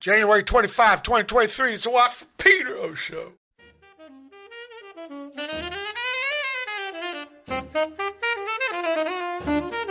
January 25, 2023, it's a Watch Peter Pedro show.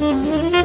Música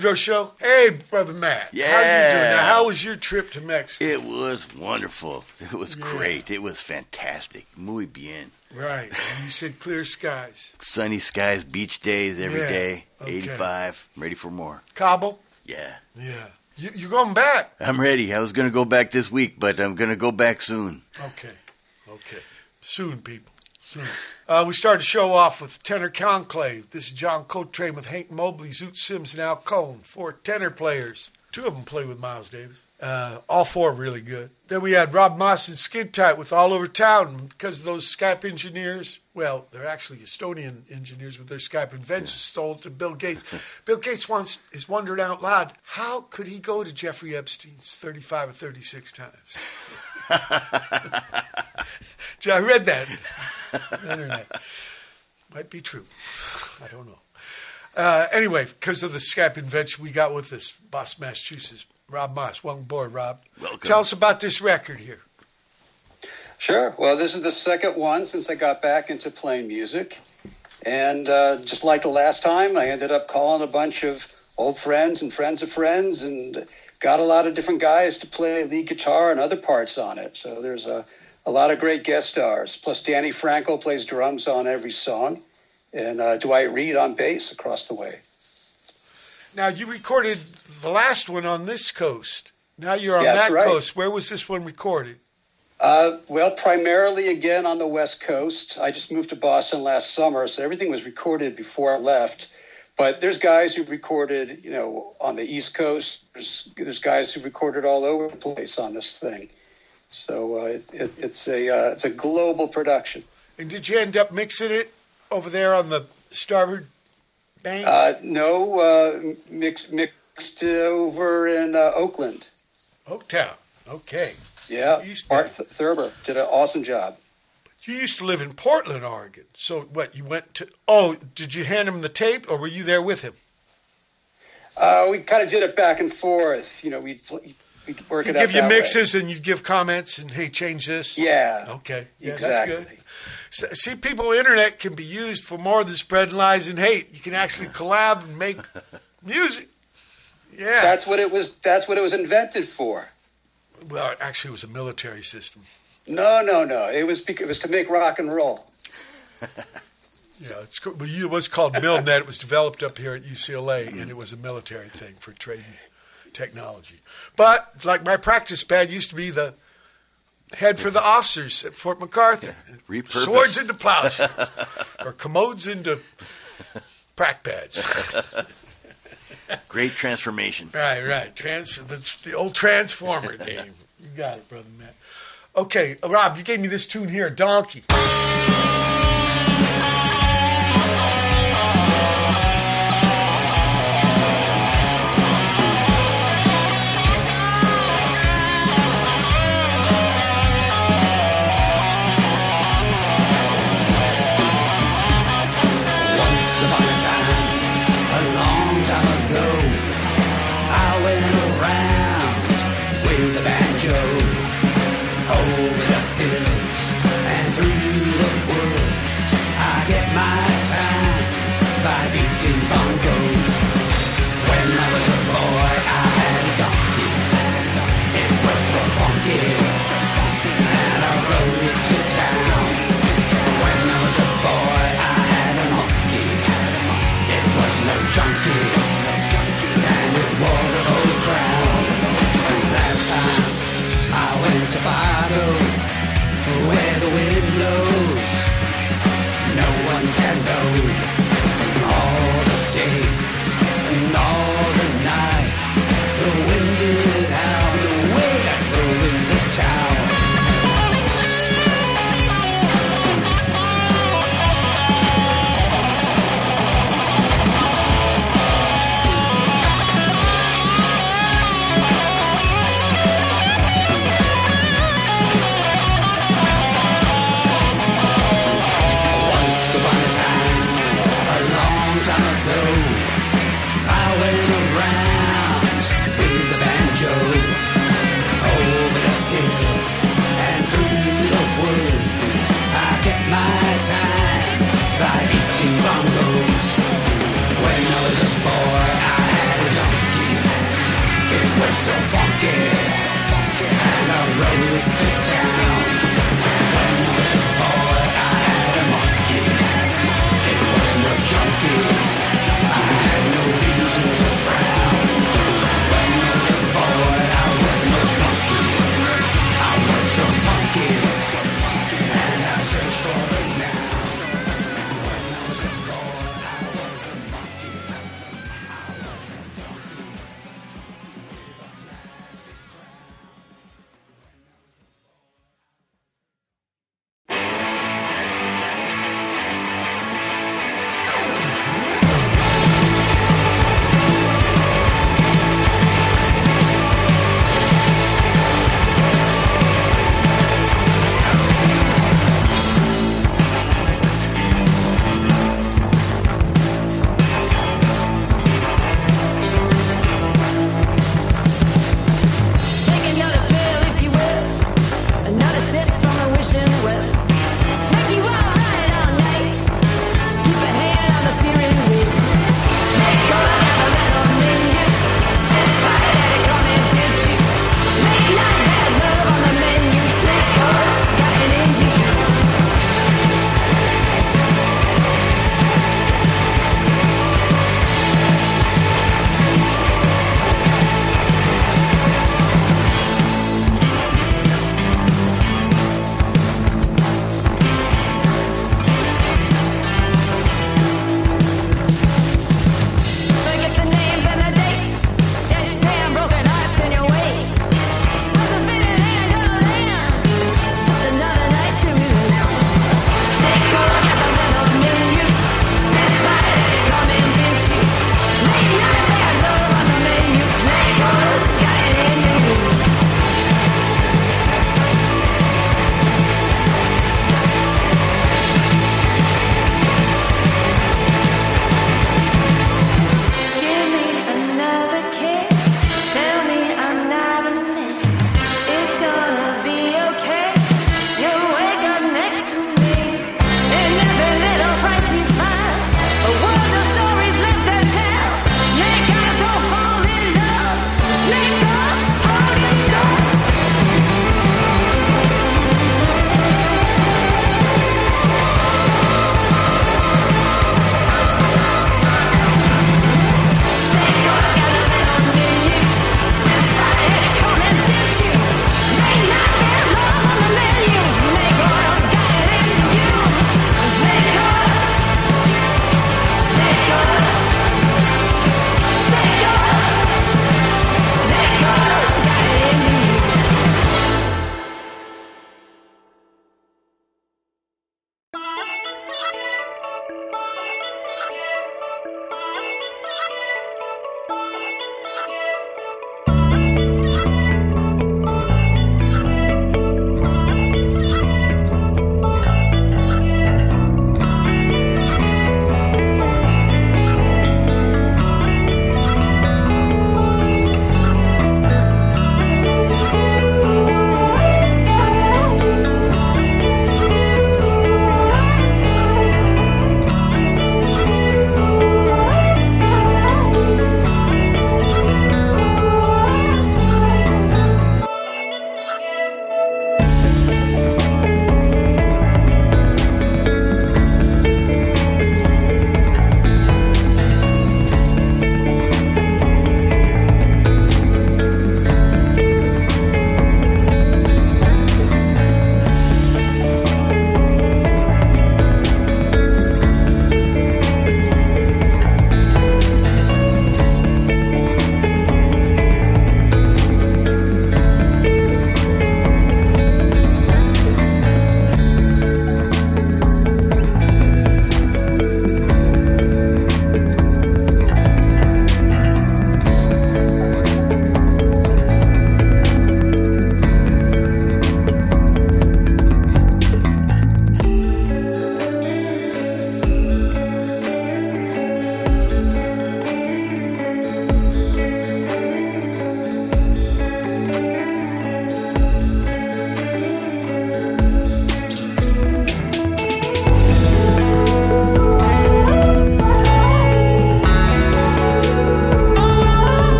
Pedro show. Hey, brother Matt. Yeah. How you doing? Now, how was your trip to Mexico? It was wonderful. It was great. It was fantastic. Muy bien. Right. And you said clear skies. Sunny skies, beach days every Yeah. day. Okay. 85. I'm ready for more. Cabo. Yeah. Yeah. You, you're going back. I'm ready. I was going to go back this week, but I'm going to go back soon. Okay. Okay. Soon, people. Soon. Uh, we started the show off with Tenor Conclave. This is John Coltrane with Hank Mobley, Zoot Sims, and Al Cohn. Four tenor players. Two of them play with Miles Davis. Uh, all four really good. Then we had Rob Moss and Skin Tight with All Over Town because of those Skype engineers. Well, they're actually Estonian engineers with their Skype invention stole to Bill Gates. Bill Gates once is wondering out loud, how could he go to Jeffrey Epstein's 35 or 36 times? I read that internet. Might be true. I don't know. Uh, anyway, because of the Skype invention we got with this Boston, Massachusetts, Rob Moss. Welcome aboard, Rob. Welcome. Tell us about this record here. Sure. Well, this is the second one since I got back into playing music. And uh, just like the last time, I ended up calling a bunch of old friends and friends of friends and got a lot of different guys to play lead guitar and other parts on it. So there's a, a lot of great guest stars. Plus, Danny Franco plays drums on every song, and uh, Dwight Reed on bass across the way. Now, you recorded the last one on this coast. Now you're on That's that right. coast. Where was this one recorded? Uh, well, primarily again on the West Coast. I just moved to Boston last summer, so everything was recorded before I left. but there's guys who recorded, you know, on the East Coast. There's, there's guys who recorded all over the place on this thing. So uh, it, it, it's a uh, it's a global production. And did you end up mixing it over there on the starboard bank? Uh, no, uh, mixed mixed over in uh, Oakland. Oaktown. Okay. Yeah, East Art Th- Thurber did an awesome job. You used to live in Portland, Oregon. So what? You went to? Oh, did you hand him the tape, or were you there with him? Uh, we kind of did it back and forth. You know, work He'd it out. give you that way. mixes, and you'd give comments, and hey, change this. Yeah. Okay. Yeah, exactly. That's good. So- See, people, internet can be used for more than spreading lies and hate. You can actually collab and make music. Yeah. That's what it was. That's what it was invented for. well, actually, it was a military system. No, no, no. It was it was to make rock and roll. Yeah, it's it was called MilNet. It was developed up here at UCLA, and it was a military thing for trading technology. But like my practice pad used to be the head for the officers at Fort MacArthur. repurposed. Swords into plowshares, or commodes into prac pads. Great transformation. Right, right. Transfer that's the old transformer name. You got it, brother Matt. Okay, Rob, you gave me this tune here, Donkey. When I was a boy, I had a donkey. It was so funky, I to town. When I was a boy, I had a. It was no junkie.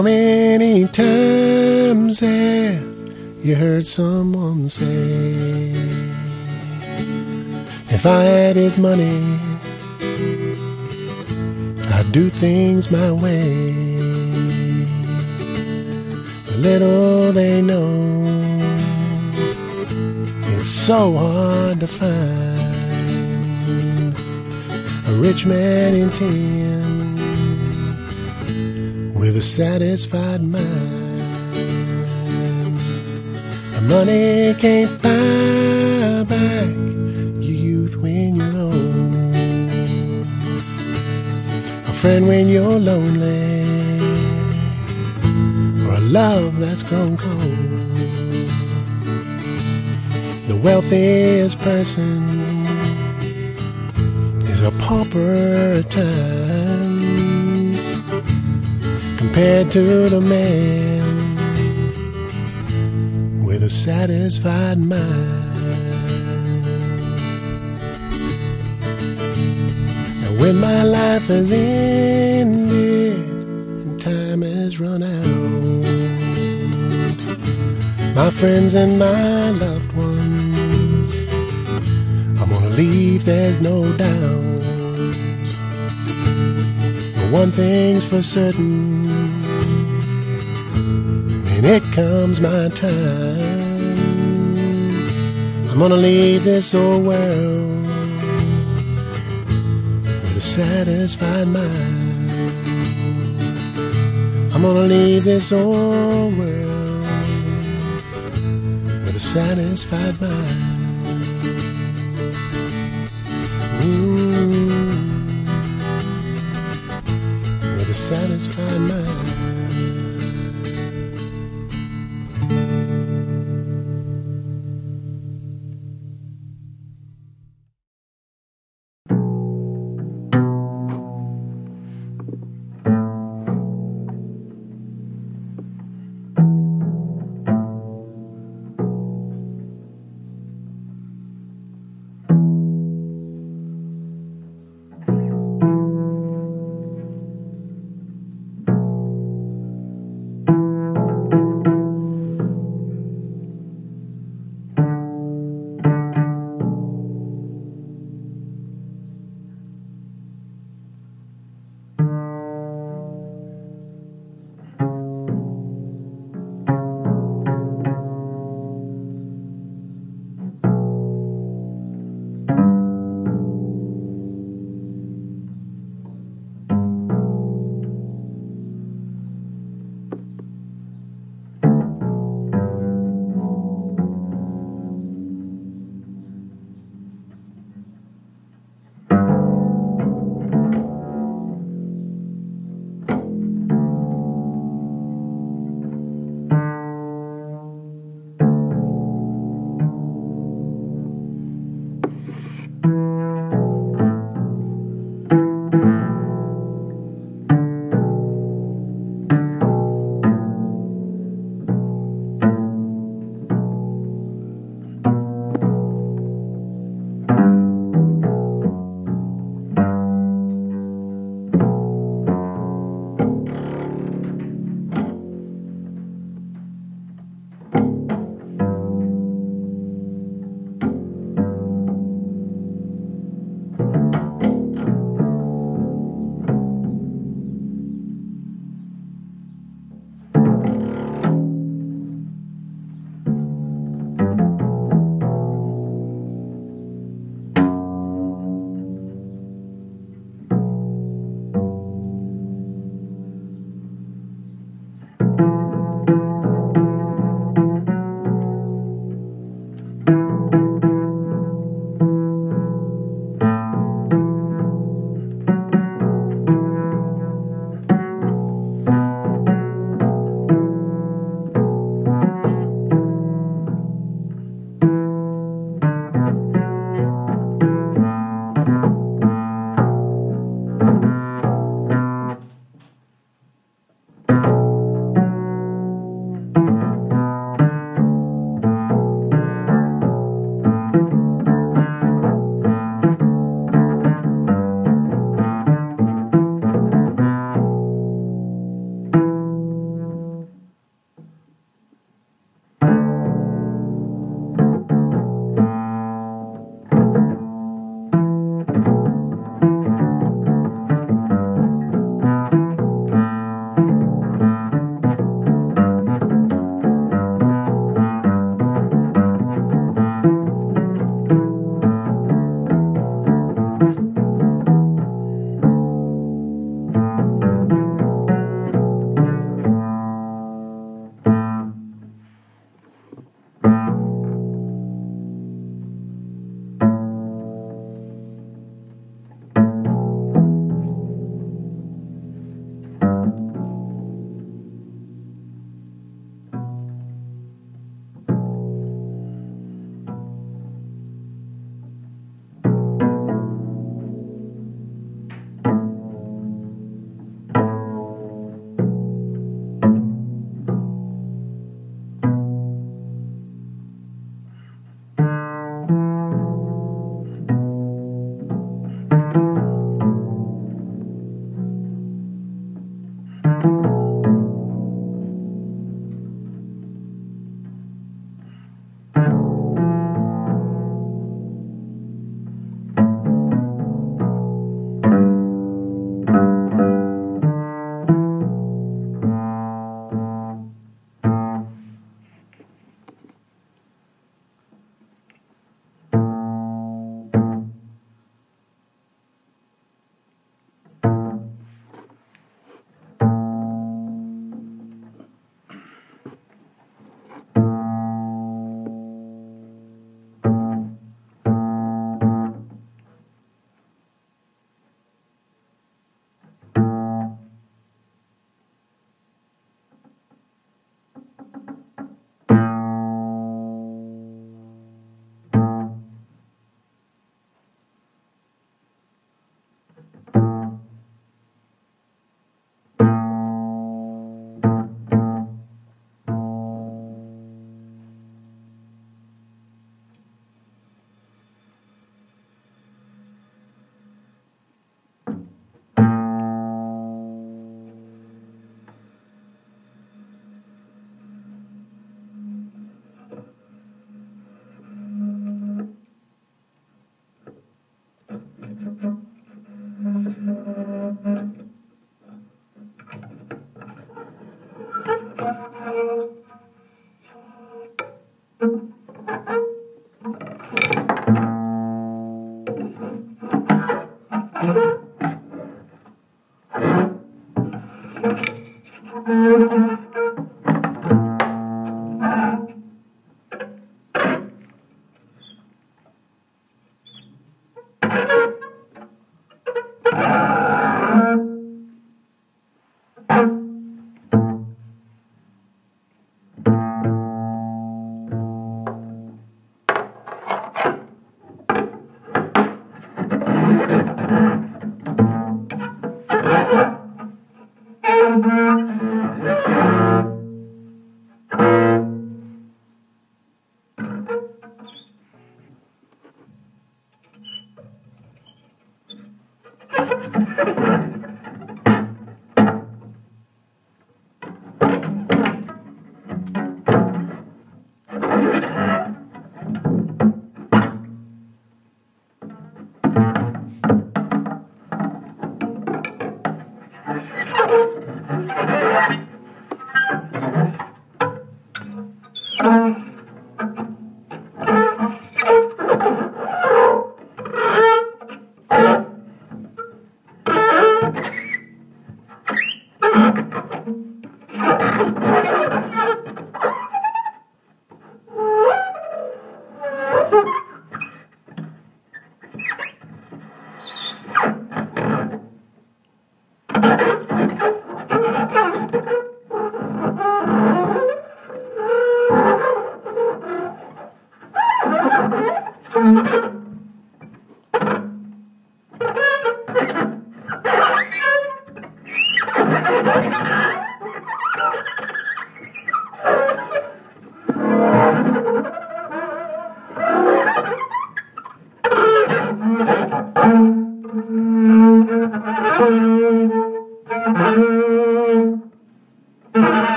How many times have you heard someone say, If I had his money, I'd do things my way? But little they know, it's so hard to find a rich man in tears satisfied mind. The money can't buy back your youth when you're old. A friend when you're lonely, or a love that's grown cold. The wealthiest person is a pauper at times compared to the man with a satisfied mind. Now, when my life has ended and time has run out, my friends and my loved ones, I'm gonna leave, there's no doubt. But one thing's for certain comes my time, I'm gonna leave this old world with a satisfied mind. I'm gonna leave this old world with a satisfied mind.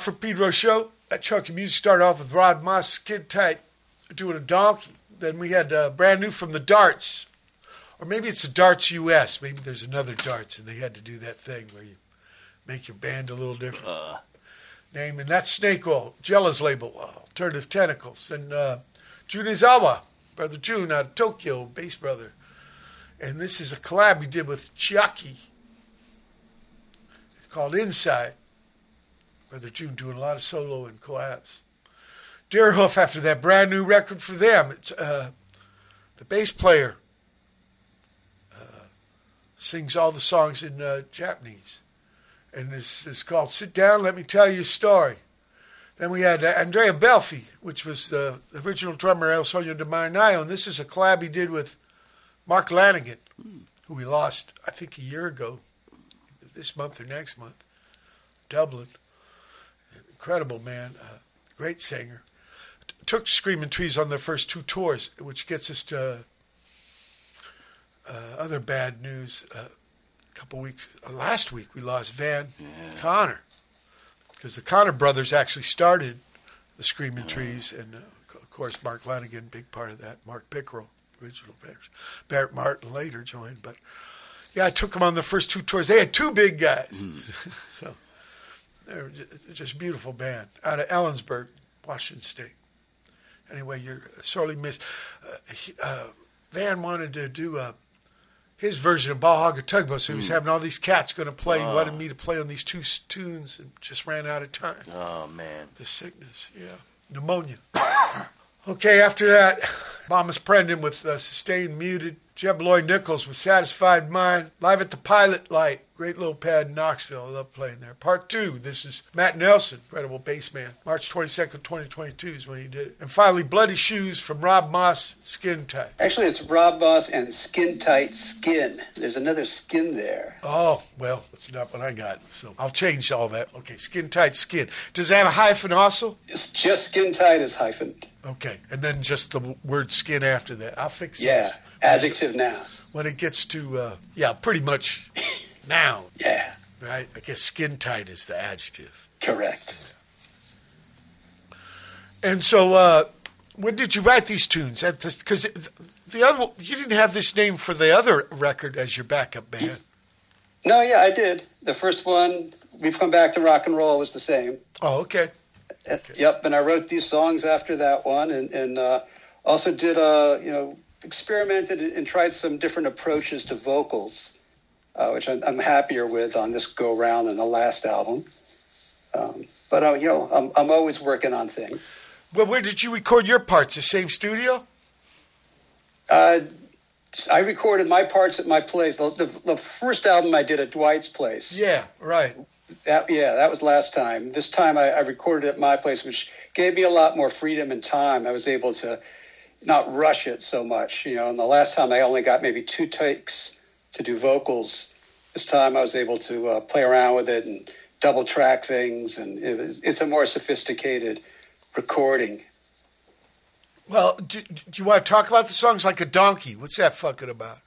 Watt from Pedro show. That chunky music started off with Rob Moss, Kid Tight, doing a donkey. Then we had uh, brand new from the Darts, or maybe it's the Darts US. Maybe there's another Darts, and they had to do that thing where you make your band a little different. Uh, Name and that's Snake Oil, Jello's label, Alternative Tentacles, and uh, Jun Izawa, brother June out of Tokyo, bass brother. And this is a collab he did with Chiaki called Inside. Brother June doing a lot of solo and collabs. Deerhoof after that brand new record for them. It's uh, the bass player uh, sings all the songs in uh, Japanese, and this is called "Sit Down, Let Me Tell You a Story." Then we had uh, Andrea Belfi, which was the original drummer Il Sogno del Marinaio, and this is a collab he did with Mark Lanegan, who we lost, I think, a year ago, this month or next month, Dublin. Incredible man, uh, great singer. T- took Screaming Trees on their first two tours, which gets us to uh, other bad news. Uh, a couple weeks, uh, last week, we lost Van Conner because the Conner brothers actually started the Screaming Trees, and uh, of course Mark Lanegan, big part of that. Mark Pickerel, original Barrett, Barrett Martin later joined, but yeah, I took them on the first two tours. They had two big guys, so they're ju- just beautiful band out of Ellensburg, Washington State. Anyway, you're sorely missed. Uh, he, uh, Van wanted to do uh, his version of Ball-Hog or Tugboat, so he was having all these cats going to play. He wanted me to play on these two tunes, and just ran out of time. oh man. The sickness, yeah. Pneumonia. okay, after that, Bomis Prendin with uh, Sustained Muted. Jeb Loy Nichols with Satisfied Mind. Live at the Pilot Light. Great little pad in Knoxville. I love playing there. Part two, this is Matt Nelson, incredible bass man. March 22nd, 2022 is when he did it. And finally, Bloody Shoes from Rob Moss, Skin Tight. Actually, it's Rob Moss and Skin Tight Skin. There's another skin there. Oh, well, that's not what I got. So I'll change all that. Okay, Skin Tight Skin. Does it have a hyphen also? It's just Skin Tight is hyphened. Okay, and then just the word skin after that. I'll fix it. Yeah, adjective now. when it gets to uh, yeah, pretty much noun, Yeah, right? I guess skin tight is the adjective. correct. And so, uh, when did you write these tunes? Because the other you didn't have this name for the other record as your backup band. No, yeah, I did. The first one, We've Come Back to Rock and Roll, was the same. Oh, okay. Uh, Yep, and I wrote these songs after that one, and, and uh, also did uh, you know experimented and tried some different approaches to vocals, uh, which I'm, I'm happier with on this go round than the last album. Um, but uh, you know, I'm, I'm always working on things. Well, where did you record your parts? The same studio? Uh, I recorded my parts at my place. The, the, the first album I did at Dwight's place. Yeah, right. That, yeah, that was last time. This time I, I recorded at my place, which gave me a lot more freedom and time. I was able to not rush it so much. You know, and the last time I only got maybe two takes to do vocals. This time I was able to uh, play around with it and double track things, and it was, it's a more sophisticated recording. Well, do, do you want to talk about the songs like a donkey? What's that fucking about?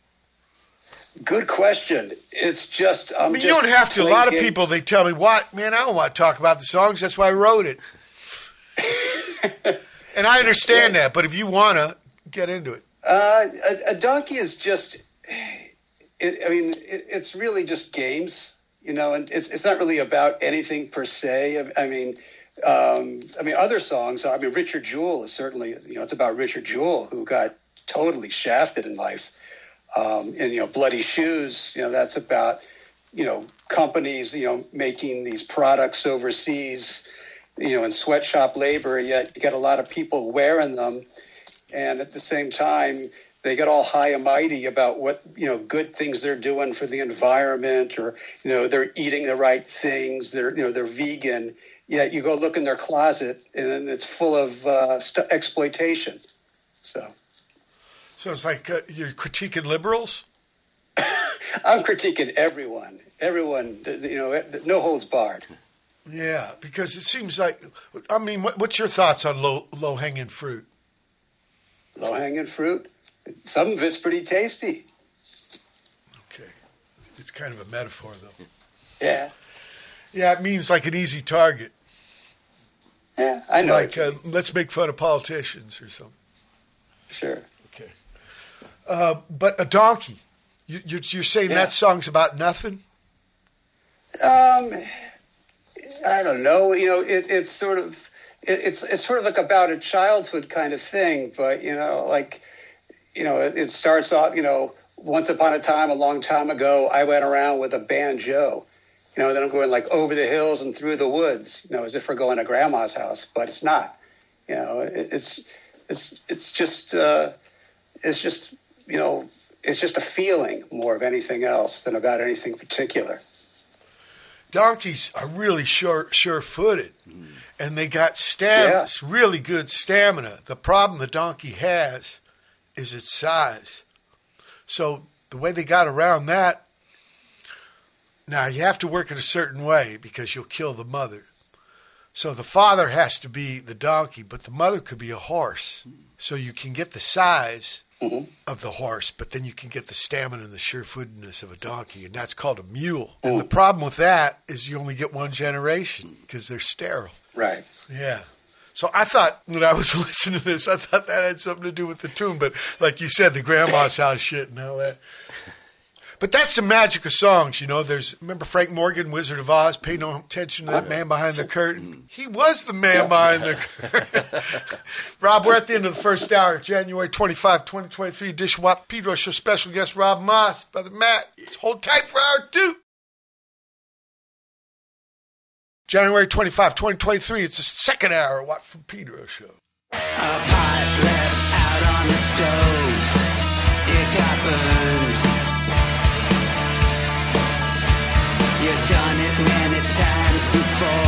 Good question. It's just I'm I mean, you don't have to. A lot of people they tell me, "What man? I don't want to talk about the songs. That's why I wrote it." and I understand that, but if you want to get into it, Uh, a, a donkey is just, it, I mean, it, it's really just games, you know, and it's, it's not really about anything per se. I, I mean, um, I mean, other songs. I mean, Richard Jewell is certainly, you know, it's about Richard Jewell who got totally shafted in life, um, and you know, Bloody Shoes. You know, that's about, you know, companies, you know, making these products overseas, you know, in sweatshop labor. Yet you get a lot of people wearing them and at the same time they get all high and mighty about what you know good things they're doing for the environment or you know they're eating the right things they're you know they're vegan yet you go look in their closet and it's full of uh, st- exploitation so so it's like uh, you're critiquing liberals. i'm critiquing everyone everyone you know no holds barred Yeah, because it seems like. I mean, what's your thoughts on low low hanging fruit? low hanging fruit some of it's pretty tasty Okay, it's kind of a metaphor, though. yeah Yeah, it means like an easy target. Yeah, I know. Like, uh, let's make fun of politicians or something. sure. Uh, but a donkey. You, you're, you're saying Yeah. that song's about nothing? Um, I don't know. You know, it, it's sort of it, it's it's sort of like about a childhood kind of thing, but you know, like you know, it, it starts off. You know, once upon a time, a long time ago, I went around with a banjo. You know, then I'm going like over the hills and through the woods. You know, as if we're going to grandma's house, but it's not. You know, it, it's it's it's just uh, it's just you know it's just a feeling more of anything else than about anything particular. Donkeys are really sure sure footed, and they got stamina, really good stamina. The problem the donkey has is its size. So the way they got around that, now you have to work it a certain way because you'll kill the mother. So the father has to be the donkey, but the mother could be a horse. So you can get the size Mm-hmm. of the horse, but then you can get the stamina and the surefootedness of a donkey, and that's called a mule. And the mm. problem with that is you only get one generation because they're sterile. Right. Yeah. So I thought when I was listening to this, I thought that had something to do with the tune, but like you said, the grandma's house shit and all that. But that's the magic of songs, you know. There's remember Frank Morgan, Wizard of Oz. Pay no attention to that man behind the curtain. He was the man behind the curtain. Rob, we're at the end of the first hour, January 25, 2023 edition. Wap Pedro Show special guest Rob Moss, brother Matt. It's hold tight for hour two. January 25, 2023. It's the second hour. Of Watt from Pedro Show. A left out on the stove. It got burned. You've done it many times before.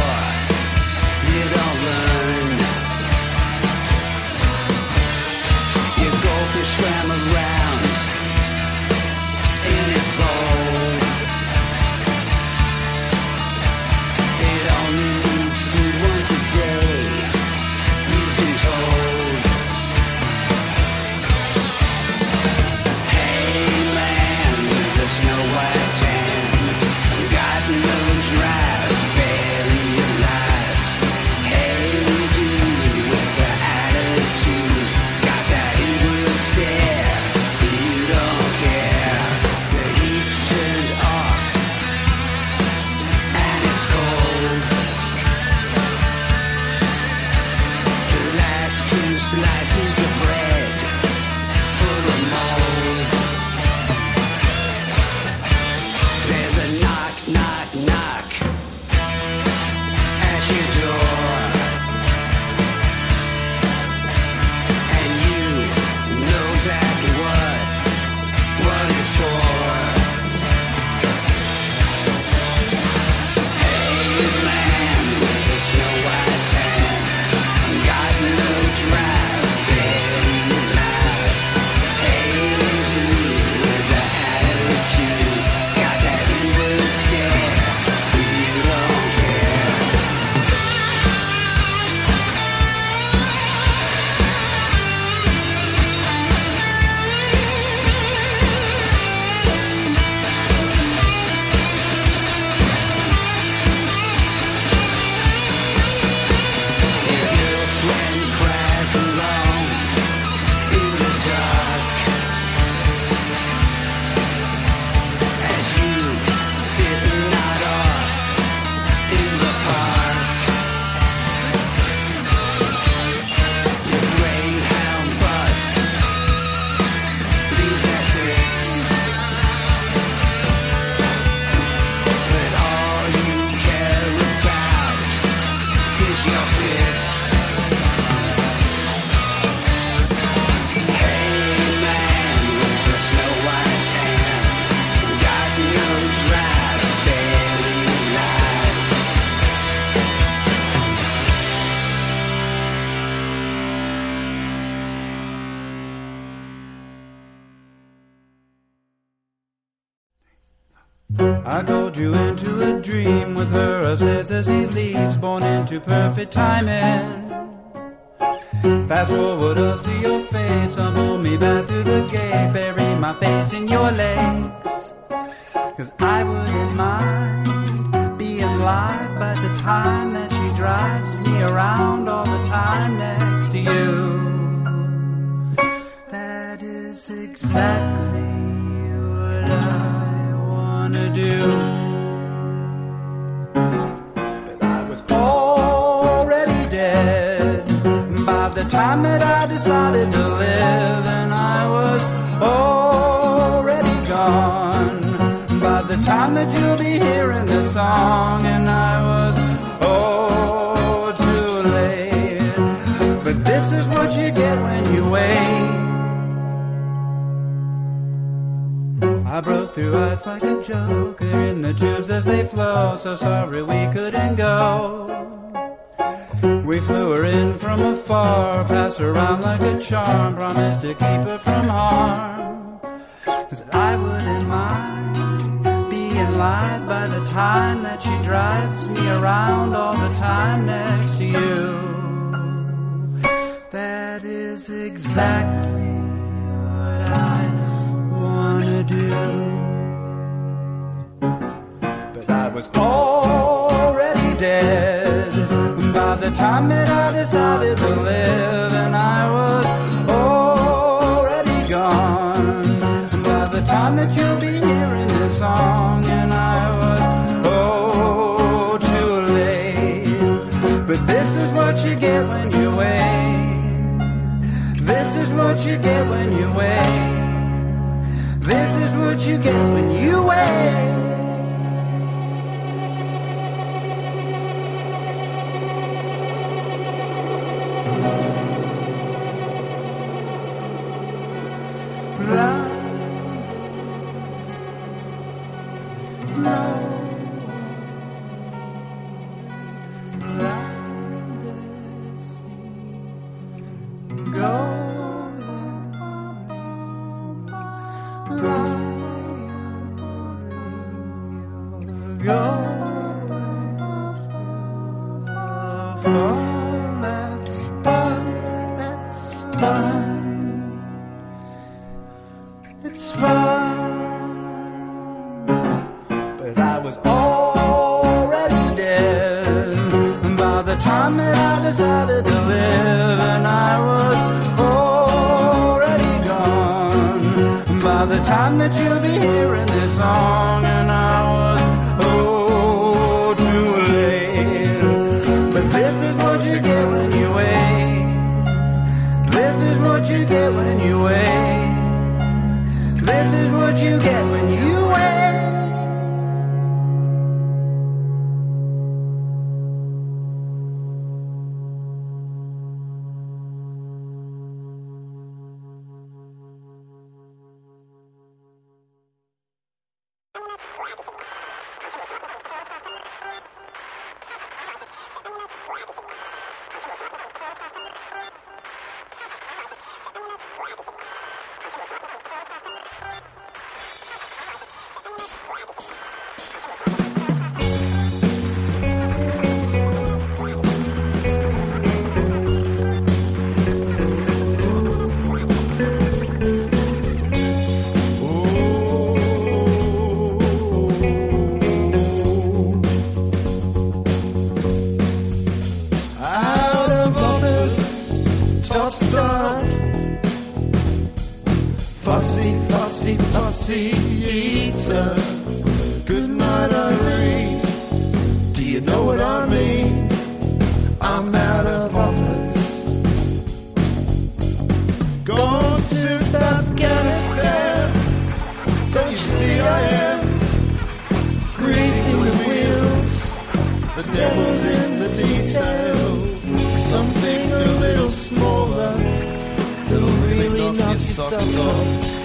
Knock your socks off.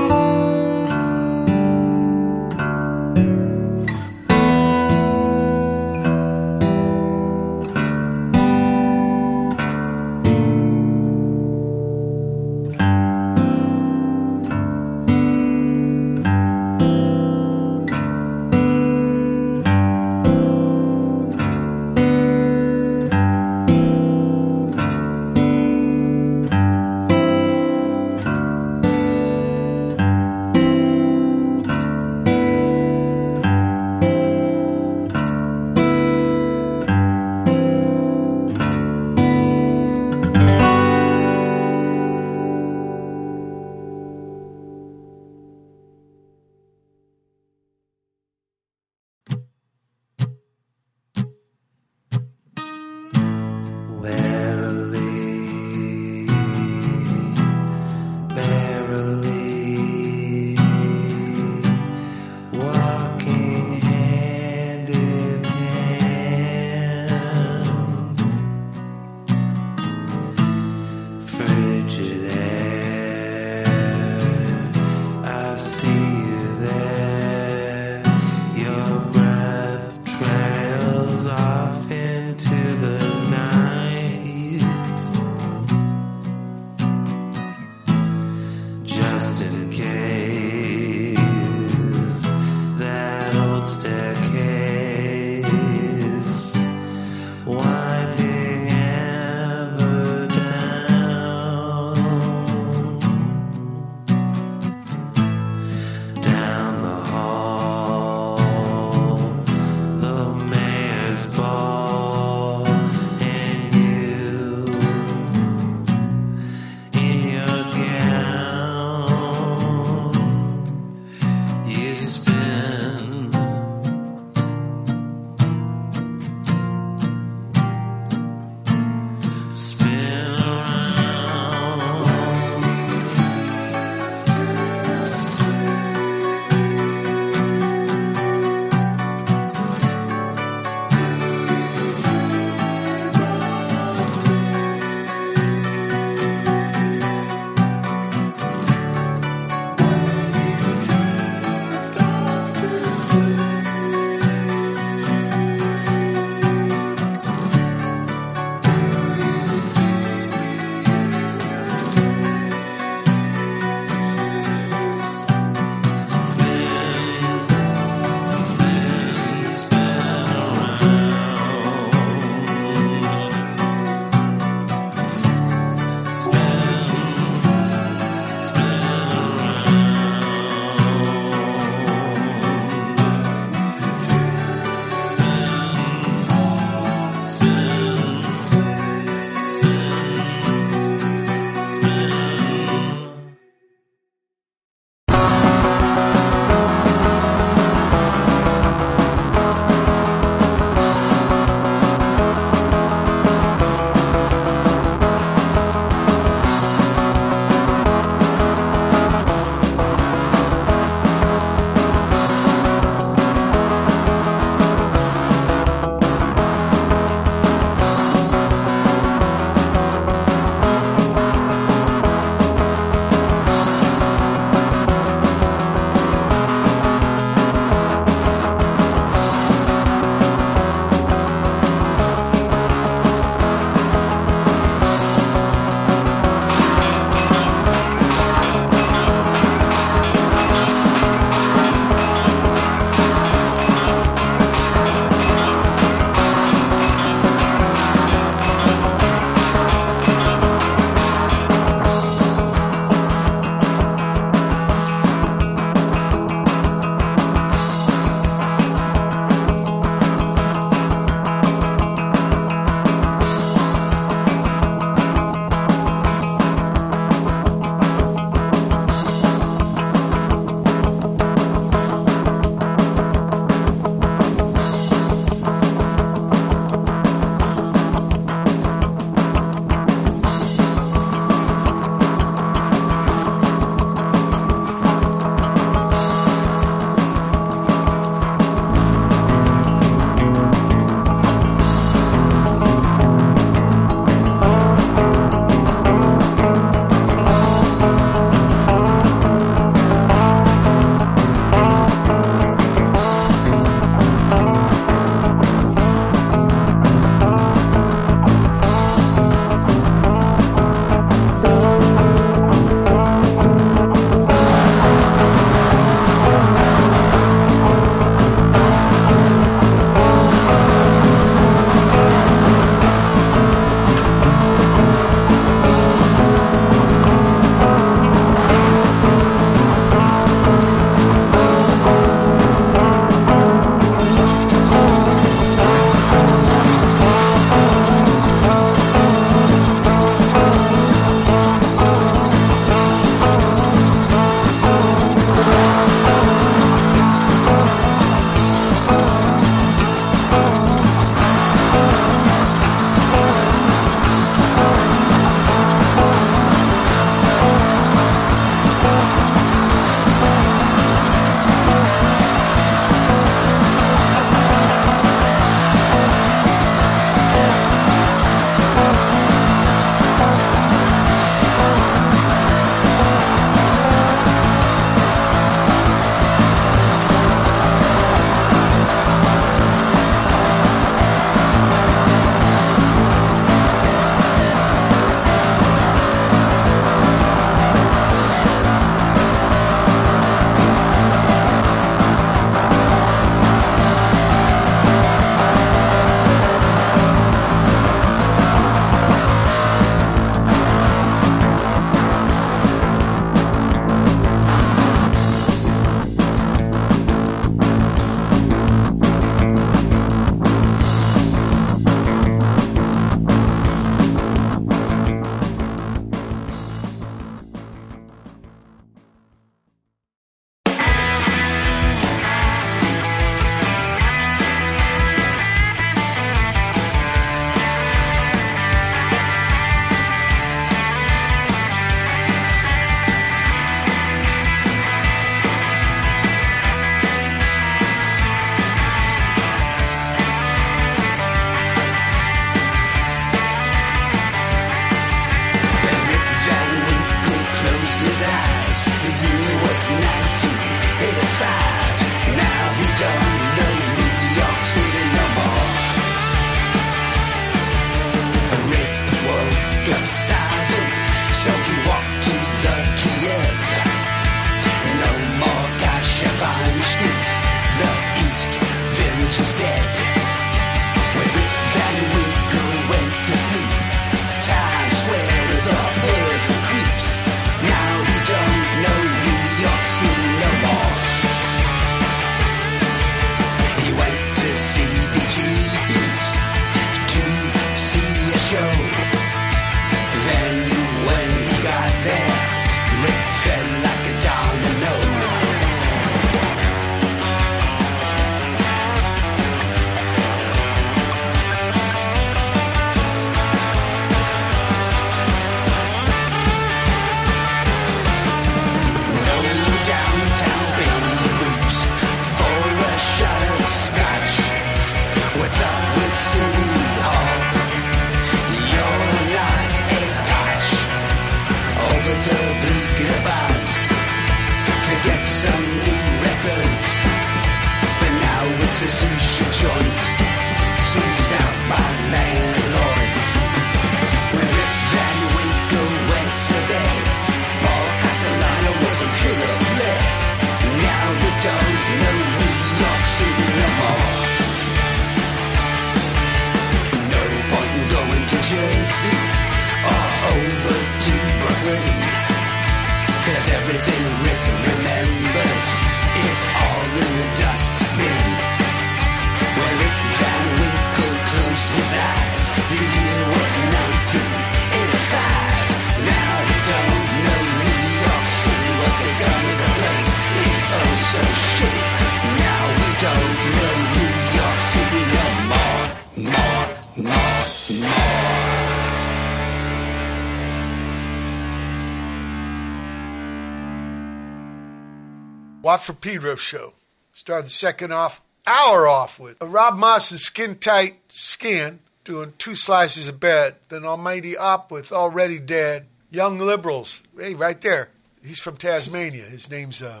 Watt from Pedro show. Started the second off hour off with a Rob Moss and Skin Tight Skin doing two slices of bread. Then Almighty Opp with Already Dead. Young Liberals. Hey, right there. He's from Tasmania. His name's uh,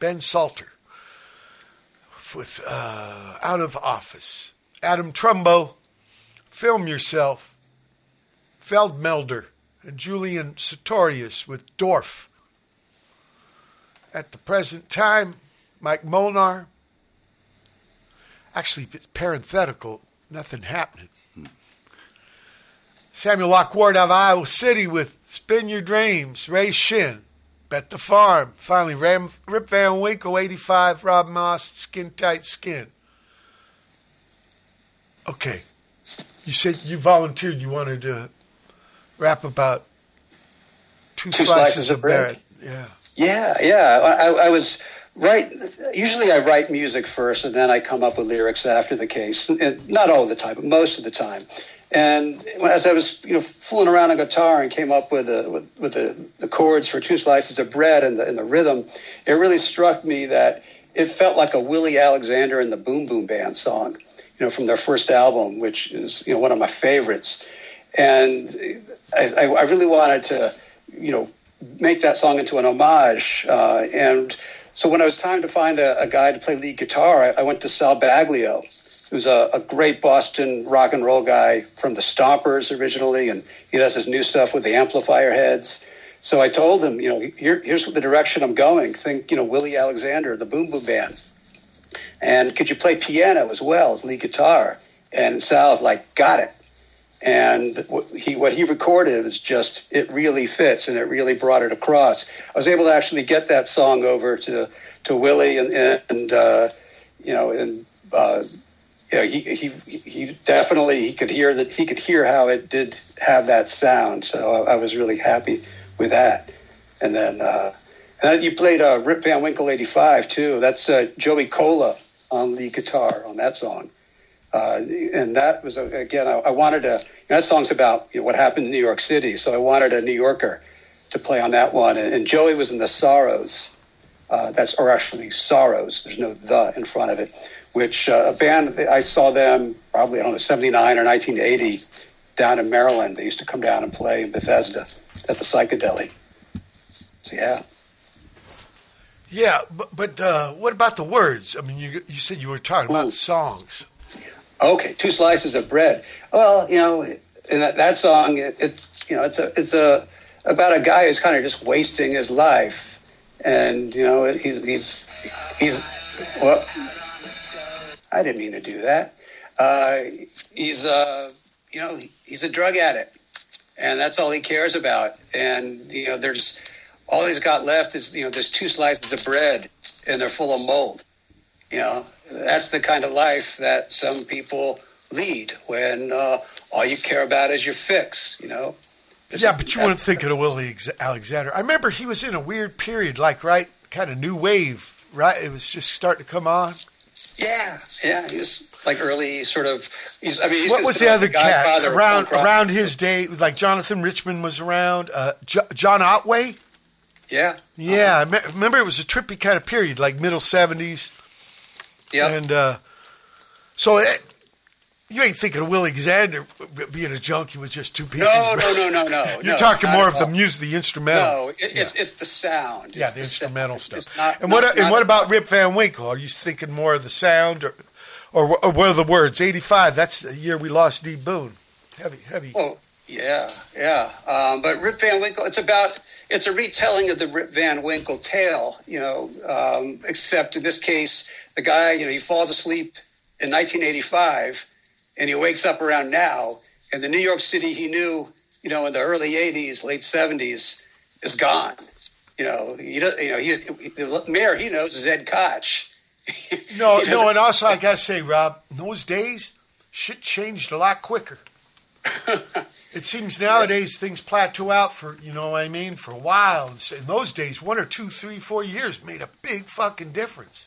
Ben Salter. With uh, Out of Office. Adam Trumbo. Film Yourself. Feldermelder. And Julian Sartorius with Dorf. At the present time, Mike Molnar. Actually, it's parenthetical, nothing happening. Samuel Locke Ward out of Iowa City with Spin Your Dreams, Ray Shinn, Bet the Farm. Finally, Ram, Rip Van Winkle, 85, Rob Moss, Skin Tight Skin. Okay. You said you volunteered you wanted to rap about two, Two slices, slices of of bread. bread. Yeah. Yeah, yeah. I, I was right. Usually, I write music first, and then I come up with lyrics after the case. And not all the time, but most of the time. And as I was, you know, fooling around on guitar and came up with the with, with the, the chords for two slices of bread and the and the rhythm, it really struck me that it felt like a Willie Alexander and the Boom Boom Band song, you know, from their first album, which is you know one of my favorites. And I I really wanted to, you know, make that song into an homage. Uh, and so when it was time to find a, a guy to play lead guitar, I, I went to Sal Baglio, who's a, a great Boston rock and roll guy from the Stompers originally, and he does his new stuff with the Amplifier Heads. So I told him, you know, here, here's the direction I'm going. Think, you know, Willie Alexander, the Boom Boom Band. And could you play piano as well as lead guitar? And Sal's like, got it and what he what he recorded is just it really fits and it really brought it across. I was able to actually get that song over to to Willie and and uh, you know and uh, you know he he he definitely he could hear that he could hear how it did have that sound. So I, I was really happy with that. And then uh, and then you played uh, Rip Van Winkle '85 too. That's uh, Joey Cola on the guitar on that song. Uh, and that was again, I, I wanted to. You know, that song's about you know, what happened in New York City, so I wanted a New Yorker to play on that one. And, and Joey was in the Sorrows. Uh, that's or actually Sorrows. There's no the in front of it. Which uh, a band that I saw them probably I don't know 79 or 1980 down in Maryland. They used to come down and play in Bethesda at the Psychedelly. So yeah. Yeah, but, but uh, what about the words? I mean, you you said you were talking about songs. Okay, two slices of bread. Well, you know, in that, that song, it, it's you know, it's a it's a about a guy who's kind of just wasting his life, and you know, he's he's he's well, I didn't mean to do that. Uh, he's uh, you know, he's a drug addict, and that's all he cares about. And you know, there's all he's got left is you know, there's two slices of bread, and they're full of mold. You know, that's the kind of life that some people lead when uh, all you care about is your fix. You know. Yeah, but you wouldn't think of Willie Alexander. I remember he was in a weird period, like right, kind of new wave, right? It was just starting to come on. Yeah, yeah, he was like early sort of. He's, I mean, he's what was the other cat around around his day? Like Jonathan Richman was around. Uh, Jo- John Otway. Yeah, Yeah, I me- remember it was a trippy kind of period, like middle seventies. Yeah. And uh, so it, you ain't thinking of Willie Alexander being a junkie with just two pieces. No, no, no, no, no. You're no, talking more of the music, the instrumental. No, it, it's it's the sound. Yeah, It's the instrumental It's- stuff. it's not- and what not- and what about Rip Van Winkle? Are you thinking more of the sound, or Or, or what are the words? 85, that's the year we lost D. Boon. Heavy, heavy. Oh, yeah, yeah. Um, but Rip Van Winkle, it's about, it's a retelling of the Rip Van Winkle tale, you know, um, except in this case, the guy, you know, he falls asleep in 1985 and he wakes up around now, and the New York City he knew, you know, in the early 80s, late 70s, is gone. You know, you know, you know he, the mayor he knows is Ed Koch. No, no, and also I gotta say, Rob, in those days, shit changed a lot quicker. it seems nowadays things plateau out for you know what I mean for a while. In those days, one or two, three, four years made a big fucking difference.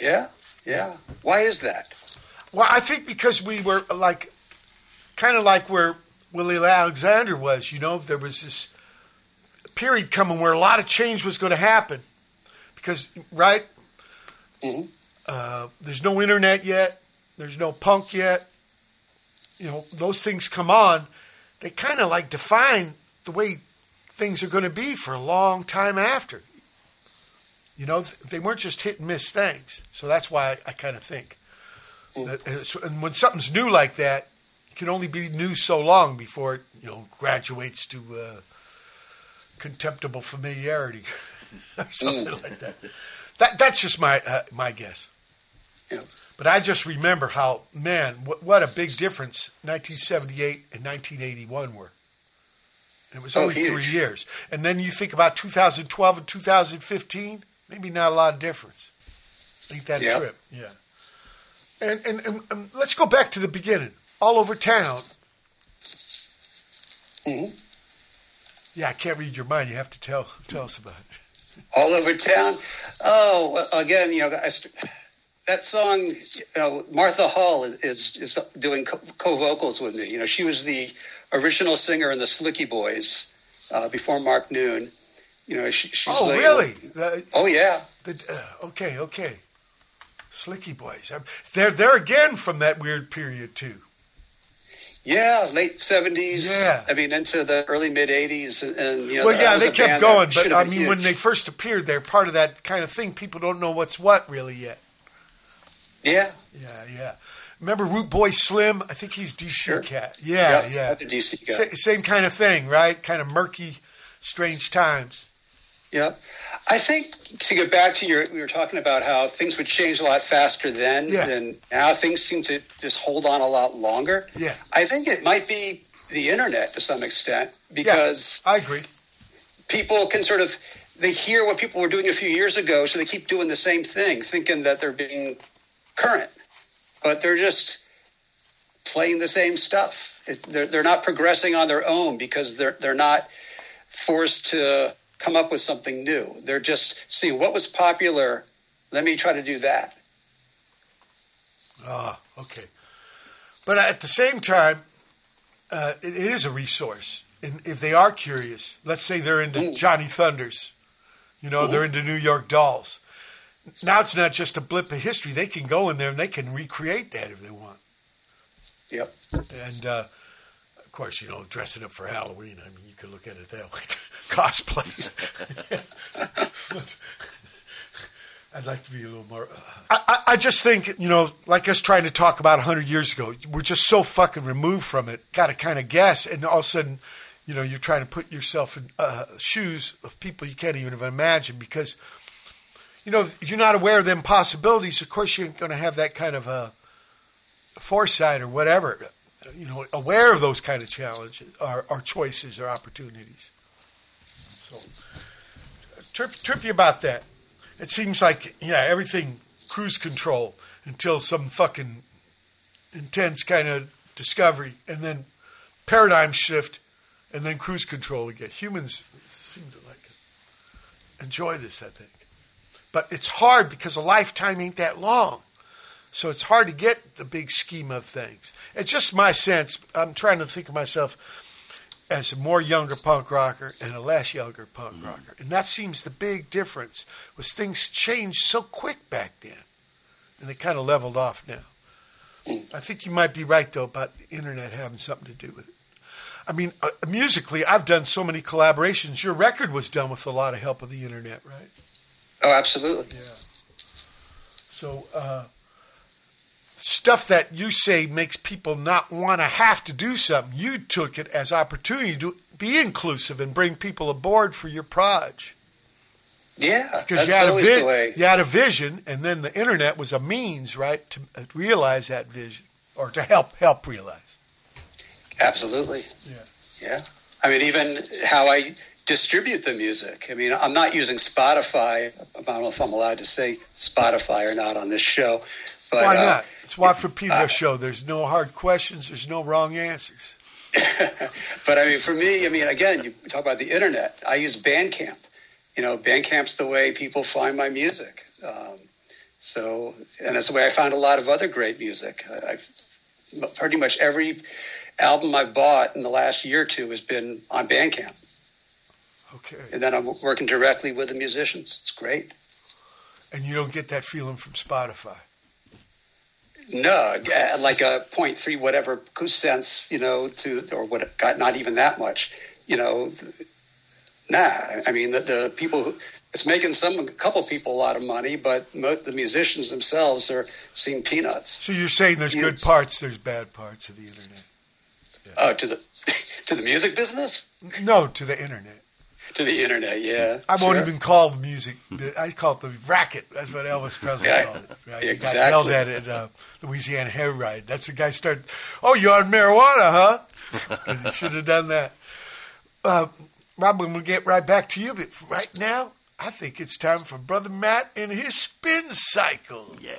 Yeah, yeah. Why is that? Well, I think because we were like, kind of like where Willie Alexander was. You know, there was this period coming where a lot of change was going to happen because right uh, there's no internet yet there's no punk yet you know those things come on they kind of like define the way things are going to be for a long time after you know they weren't just hit and miss things so that's why i, I kind of think that, uh, and when something's new like that it can only be new so long before it you know graduates to uh, contemptible familiarity or something like that. That that's just my uh, my guess. Yeah. But I just remember how man, what, what a big difference 1978 and 1981 were. It was Oh, only huge. three years, and then you think about 2012 and 2015. Maybe not a lot of difference. Ain't that Yeah. trip? Yeah. And, and and and let's go back to the beginning. All over town. Mhm. Yeah, I can't read your mind. You have to tell tell us about it. all over town. Oh, again, you know, I that song. You know, Martha Hull is is, doing co- co-vocals with me. You know, she was the original singer in the Slickee Boys uh, before Mark Noone. You know, she, she's Oh, like, really? The- Oh yeah, the- uh, okay, okay. Slickee Boys. They're they're again from that weird period too. yeah, late seventies. Yeah. I mean, into the early mid eighties, and, and you know, well, yeah, they kept going, but I mean, when they first appeared, they're part of that kind of thing. People don't know what's what really yet. yeah, Yeah, yeah. Remember Root Boy Slim? I think he's DC Sure. cat. Yeah, Yep, yeah. DC same kind of thing, right? Kind of murky, strange times. Yeah, I think to get back to your, we were talking about how things would change a lot faster then Yeah. than now. Things seem to just hold on a lot longer. Yeah. I think it might be the internet to some extent because I agree. people can sort of they hear what people were doing a few years ago, so they keep doing the same thing, thinking that they're being current, but they're just playing the same stuff. It, they're they're not progressing on their own because they're they're not forced to come up with something new. They're just seeing what was popular. Let me try to do that. Ah, okay. But at the same time, uh, it, it is a resource. And if they are curious, let's say they're into Johnny Thunders, you know, they're into New York Dolls. Now it's not just a blip of history. They can go in there and they can recreate that if they want. Yep. And uh, of course, you know, dressing up for Halloween. I mean, you could look at it that way. Cosplay. I'd like to be a little more. Uh, I, I, I just think, you know, like us trying to talk about 100 years ago, we're just so fucking removed from it. Got to kind of guess. And all of a sudden, you know, you're trying to put yourself in uh, shoes of people you can't even imagine because, you know, if you're not aware of them possibilities, of course, you're going to have that kind of uh, foresight or whatever, you know, aware of those kind of challenges or, or choices or opportunities. So, trip, trippy about that. It seems like, yeah, everything cruise control until some fucking intense kind of discovery, and then paradigm shift, and then cruise control again. Humans seem to like it. enjoy this, I think. But it's hard because a lifetime ain't that long. So it's hard to get the big scheme of things. It's just my sense. I'm trying to think of myself as a more younger punk rocker and a less younger punk rocker. And that seems the big difference was things changed so quick back then. And they kind of leveled off now. I think you might be right though about the internet having something to do with it. I mean, uh, musically, I've done so many collaborations. Your record was done with a lot of help of the internet, right? Oh, absolutely. Yeah. So, uh, stuff that you say makes people not want to have to do something, you took it as opportunity to be inclusive and bring people aboard for your proj. Yeah, Because you had, a vi- you had a vision, and then the internet was a means, right, to uh, realize that vision or to help help realize. Absolutely. Yeah. Yeah. I mean, even how I distribute the music. I mean, I'm not using Spotify. I don't know if I'm allowed to say Spotify or not on this show. But, Why uh, It's Watt from Pedro show. There's no hard questions. There's no wrong answers. but I mean, for me, I mean, again, you talk about the internet. I use Bandcamp. You know, Bandcamp's the way people find my music. Um, so, and that's the way I found a lot of other great music. I, I've pretty much every album I've bought in the last year or two has been on Bandcamp. Okay. And then I'm working directly with the musicians. It's great. And you don't get that feeling from Spotify. No, uh, like a point three whatever cents, you know, to or what? God, not even that much, you know. Nah, I mean the, the people. Who, it's making some a couple people a lot of money, but mo- the musicians themselves are seeing peanuts. So you're saying there's good parts, there's bad parts of the internet. Oh, to the to the music business, No, to the internet. To the internet. Yeah, I won't sure. even call the music. I call it the racket. That's what Elvis Presley Yeah, called it. Right? He exactly. got yelled at at uh, Louisiana Hayride. That's the guy started. Oh, you're on marijuana, huh? he should have done that. Uh, Rob, I'm going to get right back to you, but right now, I think it's time for Brother Matt and his spin cycle. Yeah.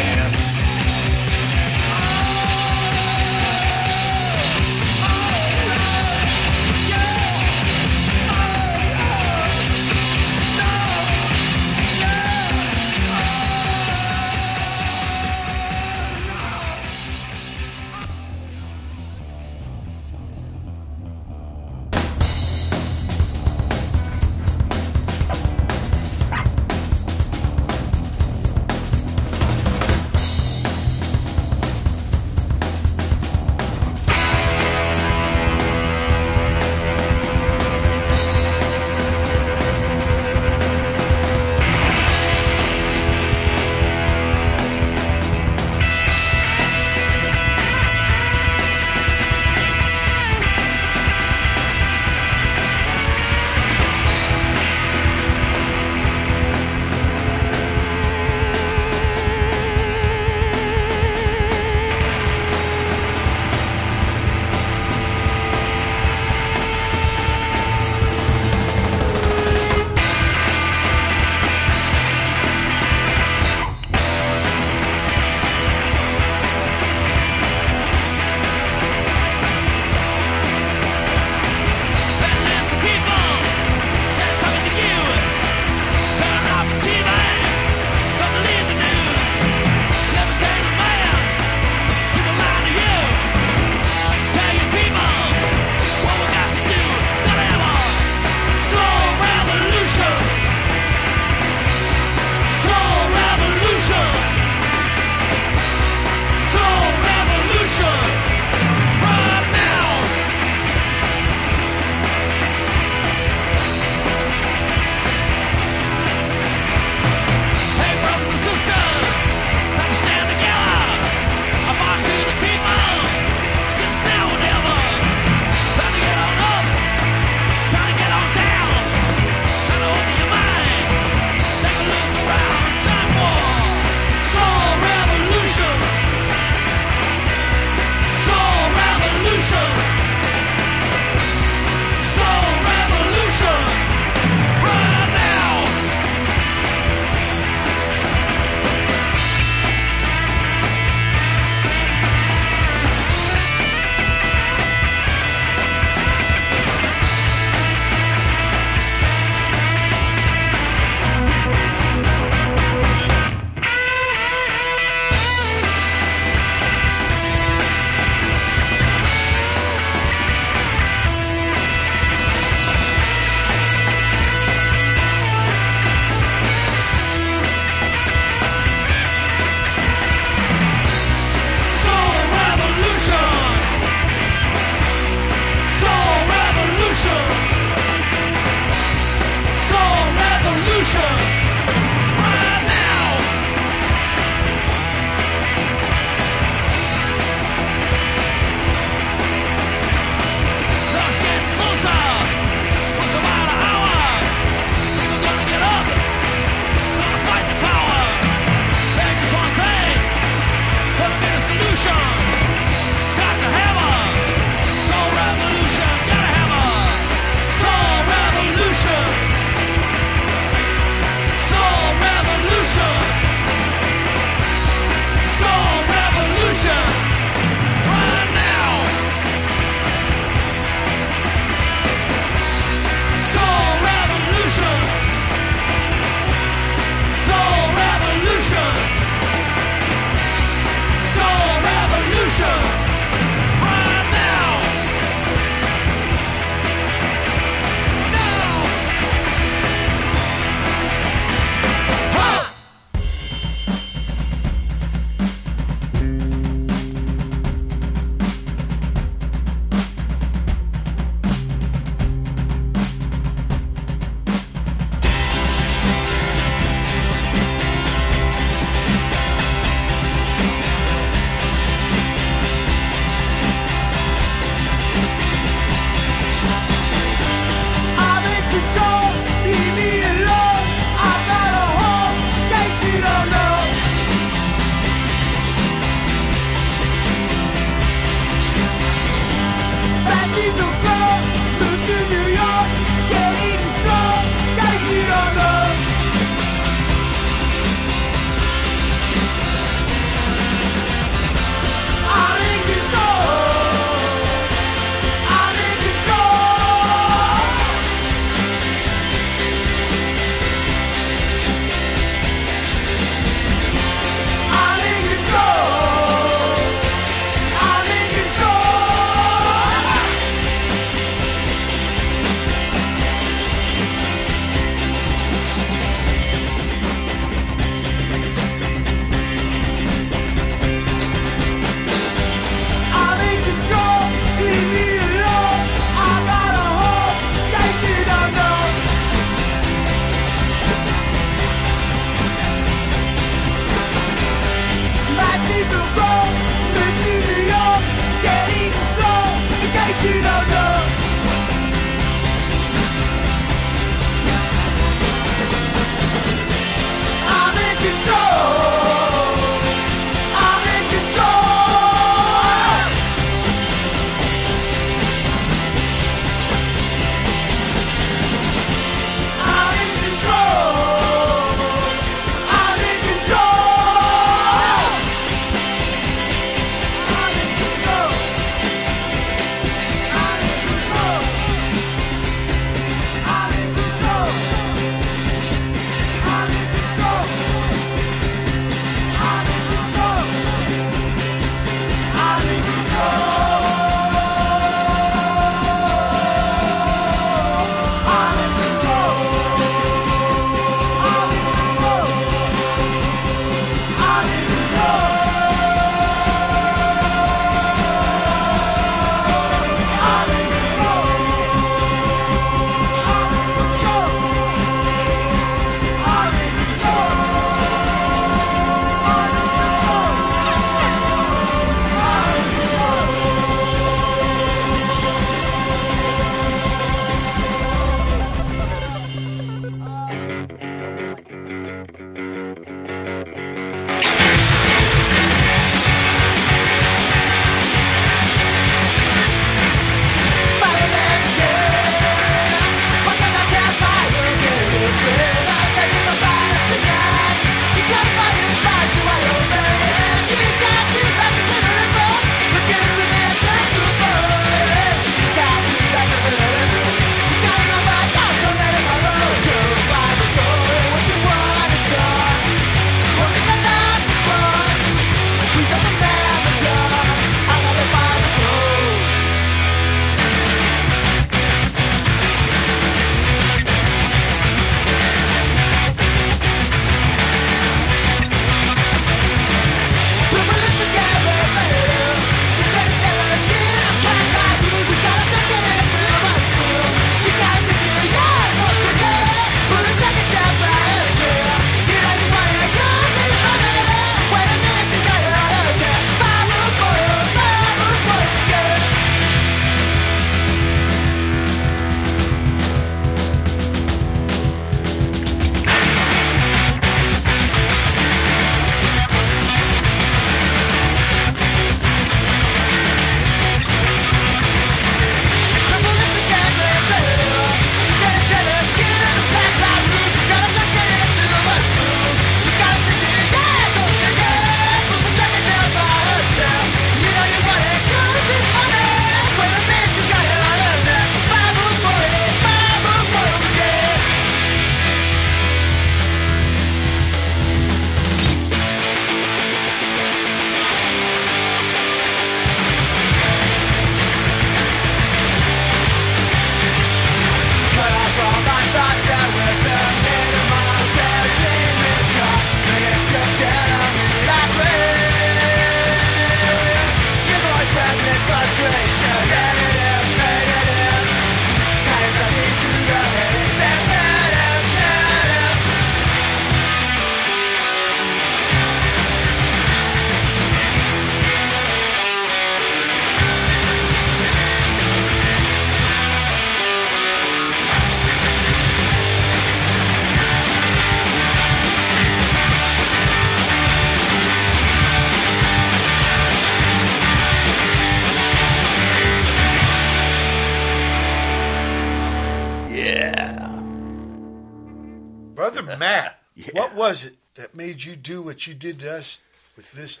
Made you do what you did to us with this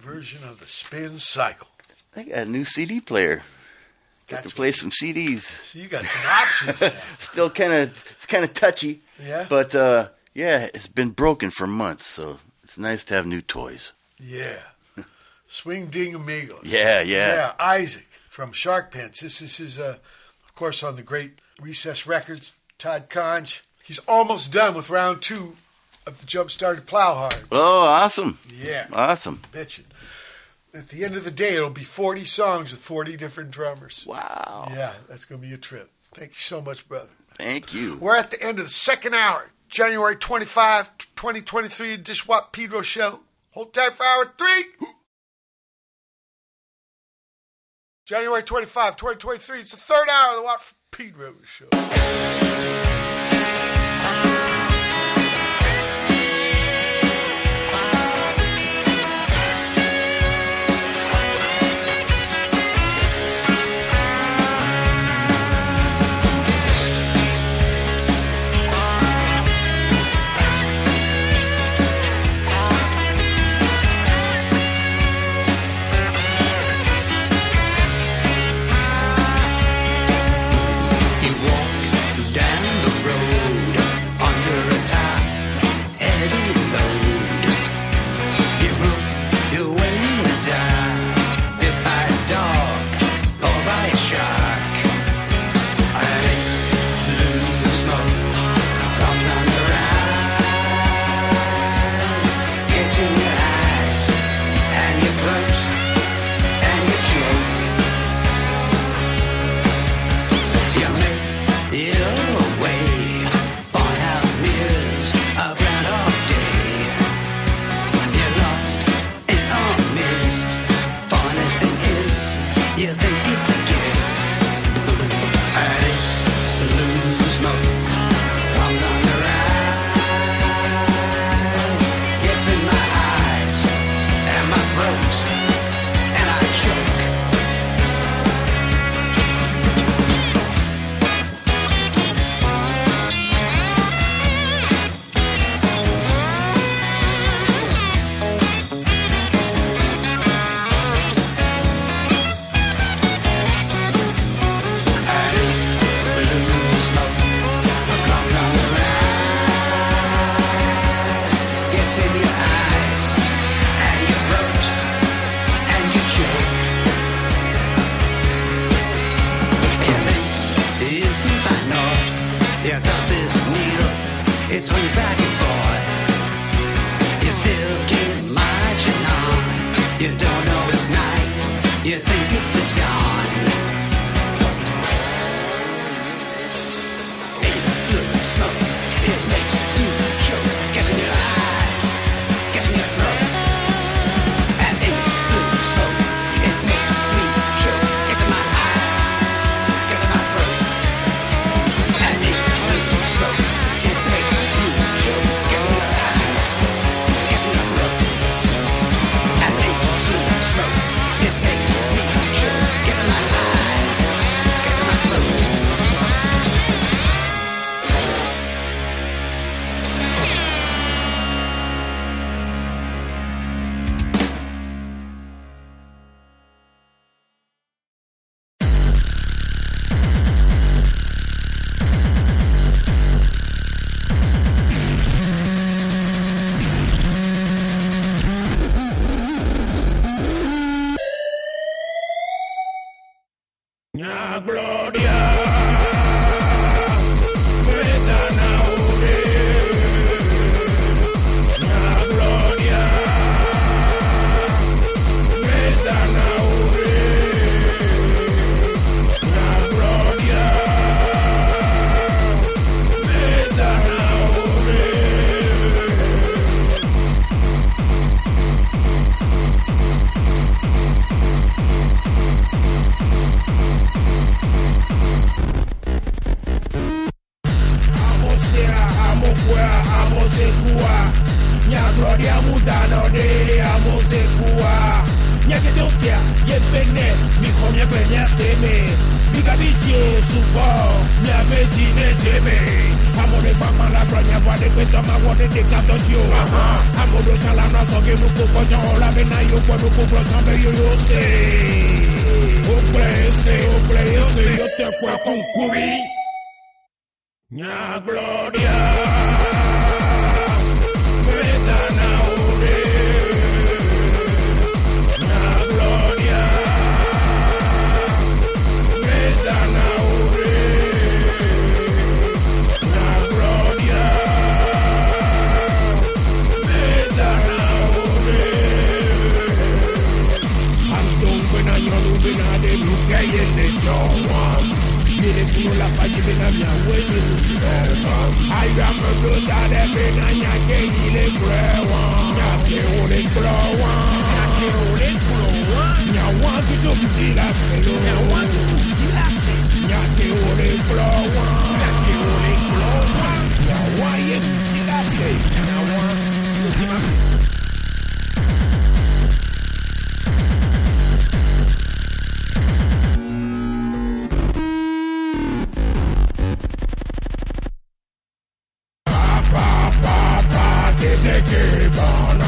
version of the spin cycle? I got a new CD player. Got That's to play some CDs. So you got some options. Still kind of it's kind of touchy. Yeah? But uh, yeah, it's been broken for months, so it's nice to have new toys. Yeah. Swing Ding Amigos. Yeah, yeah. Yeah, Isaac from Shark Pants. This this is uh, of course, on the great Recess Records, Todd Conch. He's almost done with round two of the Jump Started Plow Hard. Oh, awesome. Yeah. Awesome. Bitchin'. At the end of the day, it'll be 40 songs with 40 different drummers. Wow. Yeah, that's going to be a trip. Thank you so much, brother. Thank you. We're at the end of the second hour, January 25, 2023, Dishwap Pedro Show. Hold tight for hour three. January 25, 2023. It's the third hour of the Watt Pedro Show. Night, you Nyagrodi amudanode, amosekua Nyakedosia, yefene, mikomye kwenye seme Mica bici support, mia vicine Jimmy. Amore mama la bronya vale kwento ma wone de kato tio. Amore chala na so ge nu ko jon la me na yo kwa nu ko bro tambe yo yo se. O prese, o prese, yo te kwa con cubi. Nya gloria. Mire funu la paji bena mia wenye lusikoma. Aya mekuta de benanya ke ile brewa. Nyake ule brewa. Nyake ule brewa. Nyawa tutu mtila selo. Nyawa tutu mtila selo. Nyake ule brewa. Nyake ule brewa. Nyawa ye mtila selo. Nyawa tutu mtila selo. Bana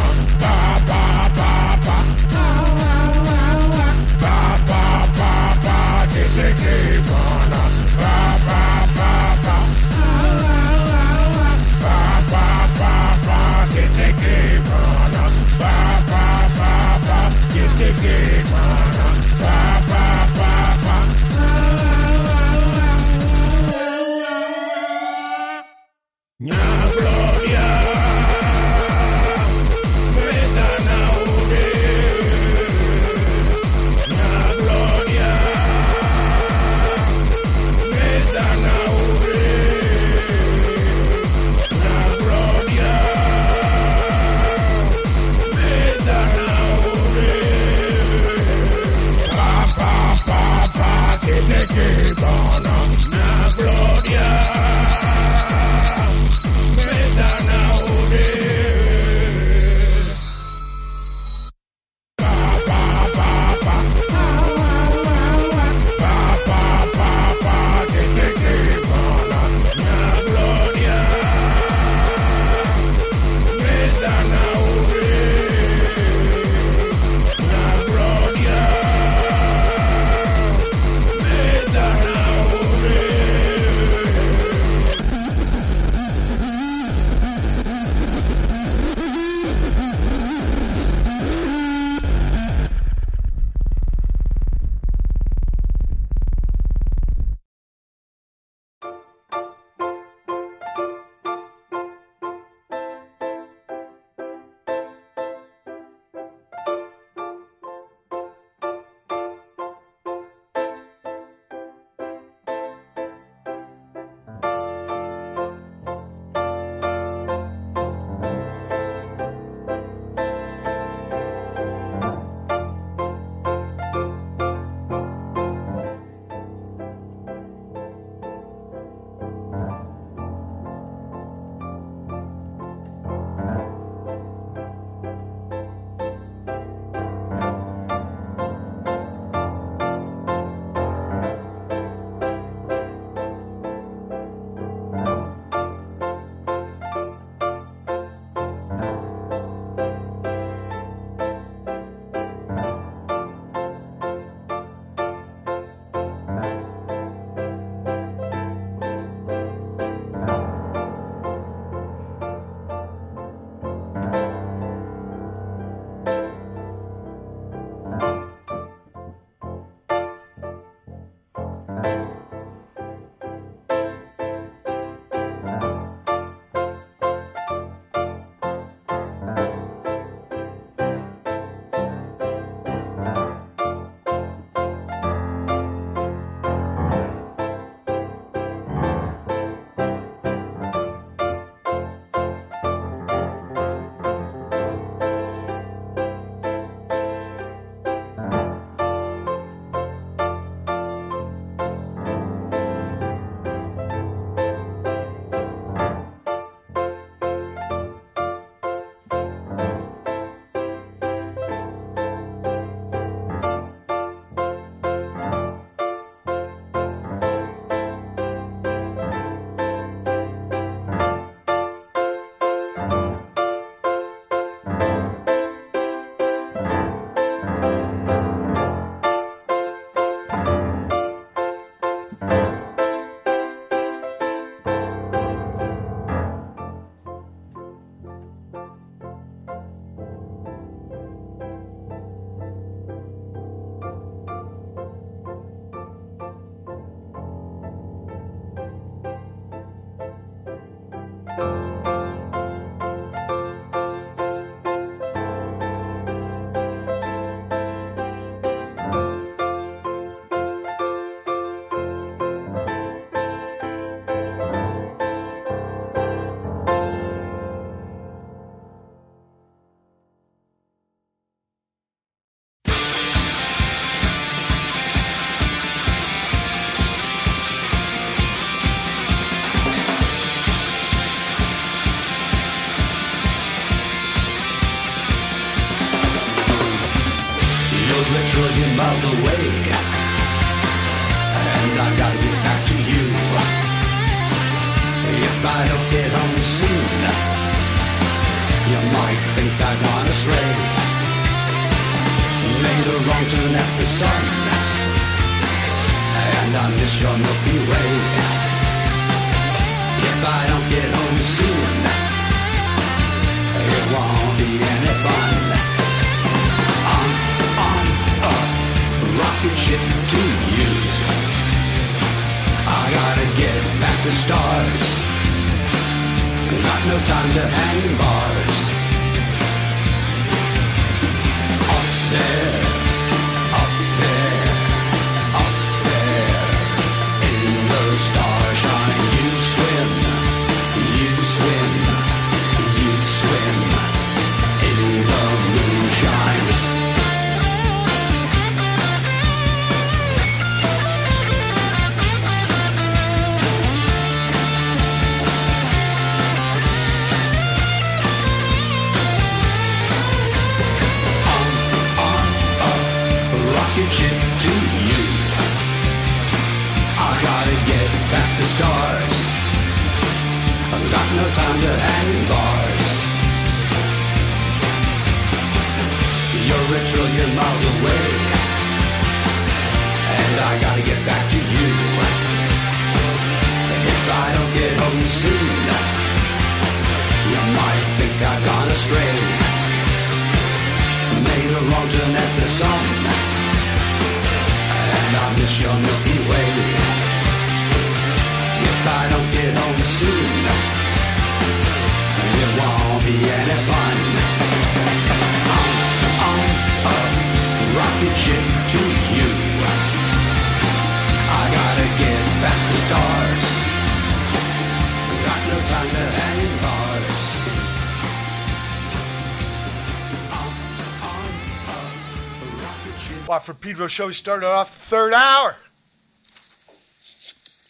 Show we started off the third hour.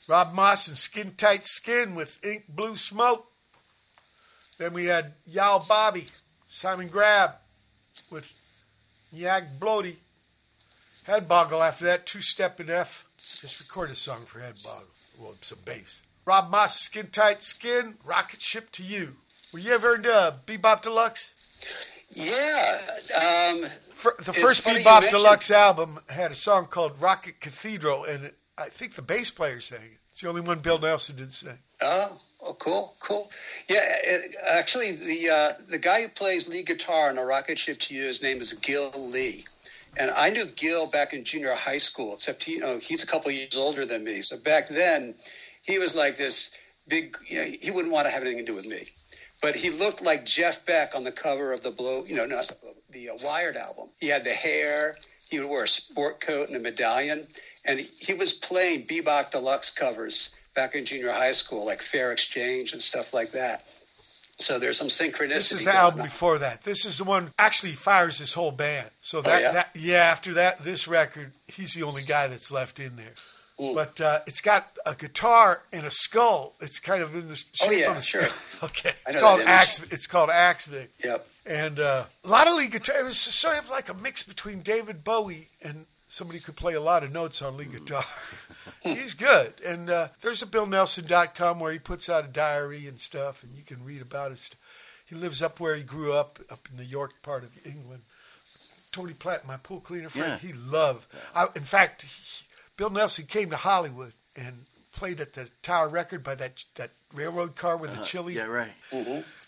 Rob Moss and Skin Tight Skin with Ink Blue Smoke. Then we had Yao Bobby, Simon Grab with Yak Bloody. Headboggle after that, two step in F. Just record a song for Headboggle. Well, some bass. Rob Moss, Skin Tight Skin, Rocket Ship to You. Were you ever into uh, Bebop Deluxe? Yeah. Um, Fir- the It's first Bebop Deluxe album had a song called Rocket Cathedral, and it, I think the bass player sang it. It's the only one Bill Nelson did sing. Oh, oh, cool, cool. Yeah, it, actually, the uh, the guy who plays lead guitar on a rocket ship to you, his name is Gil Lee, and I knew Gil back in junior high school. Except he, you know, he's a couple years older than me. So back then, he was like this big. You know, he wouldn't want to have anything to do with me, but he looked like Jeff Beck on the cover of the Blow. You know, not the uh, Wired album. He had the hair. He would wear a sport coat and a medallion, and he, was playing Bebop Deluxe covers back in junior high school, like Fair Exchange and stuff like that. So there's some synchronicity. This is the album on. before that. This is the one actually fires his whole band. So that, Oh, yeah? that yeah, after that, this record, he's the only guy that's left in there. But uh, it's got a guitar and a skull. It's kind of in the shape Oh, yeah, of a sure. okay, it's called Axe. It's called Axevic. Yep. And uh, a lot of lead guitar. It was sort of like a mix between David Bowie and somebody who could play a lot of notes on lead guitar. He's good. And uh, there's a BillNelson.com where he puts out a diary and stuff, and you can read about his. He lives up where he grew up, up in the York part of England. Tony Platt, my pool cleaner friend, Yeah. he loved. I, in fact, he, Bill Nelson came to Hollywood and played at the Tower Record by that that railroad car with the Uh, chili. yeah, right.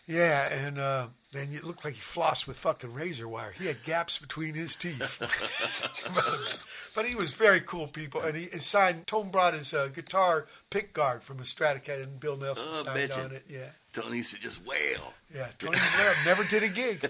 Yeah, and uh, man, it looked like he flossed with fucking razor wire. He had gaps between his teeth. but, but he was very cool, people. And he and signed. Tone brought his uh, guitar pick guard from a Stratocaster, and Bill Nelson Oh, signed on it. Yeah, Tony used to just wail. Yeah, Tony Blair never did a gig.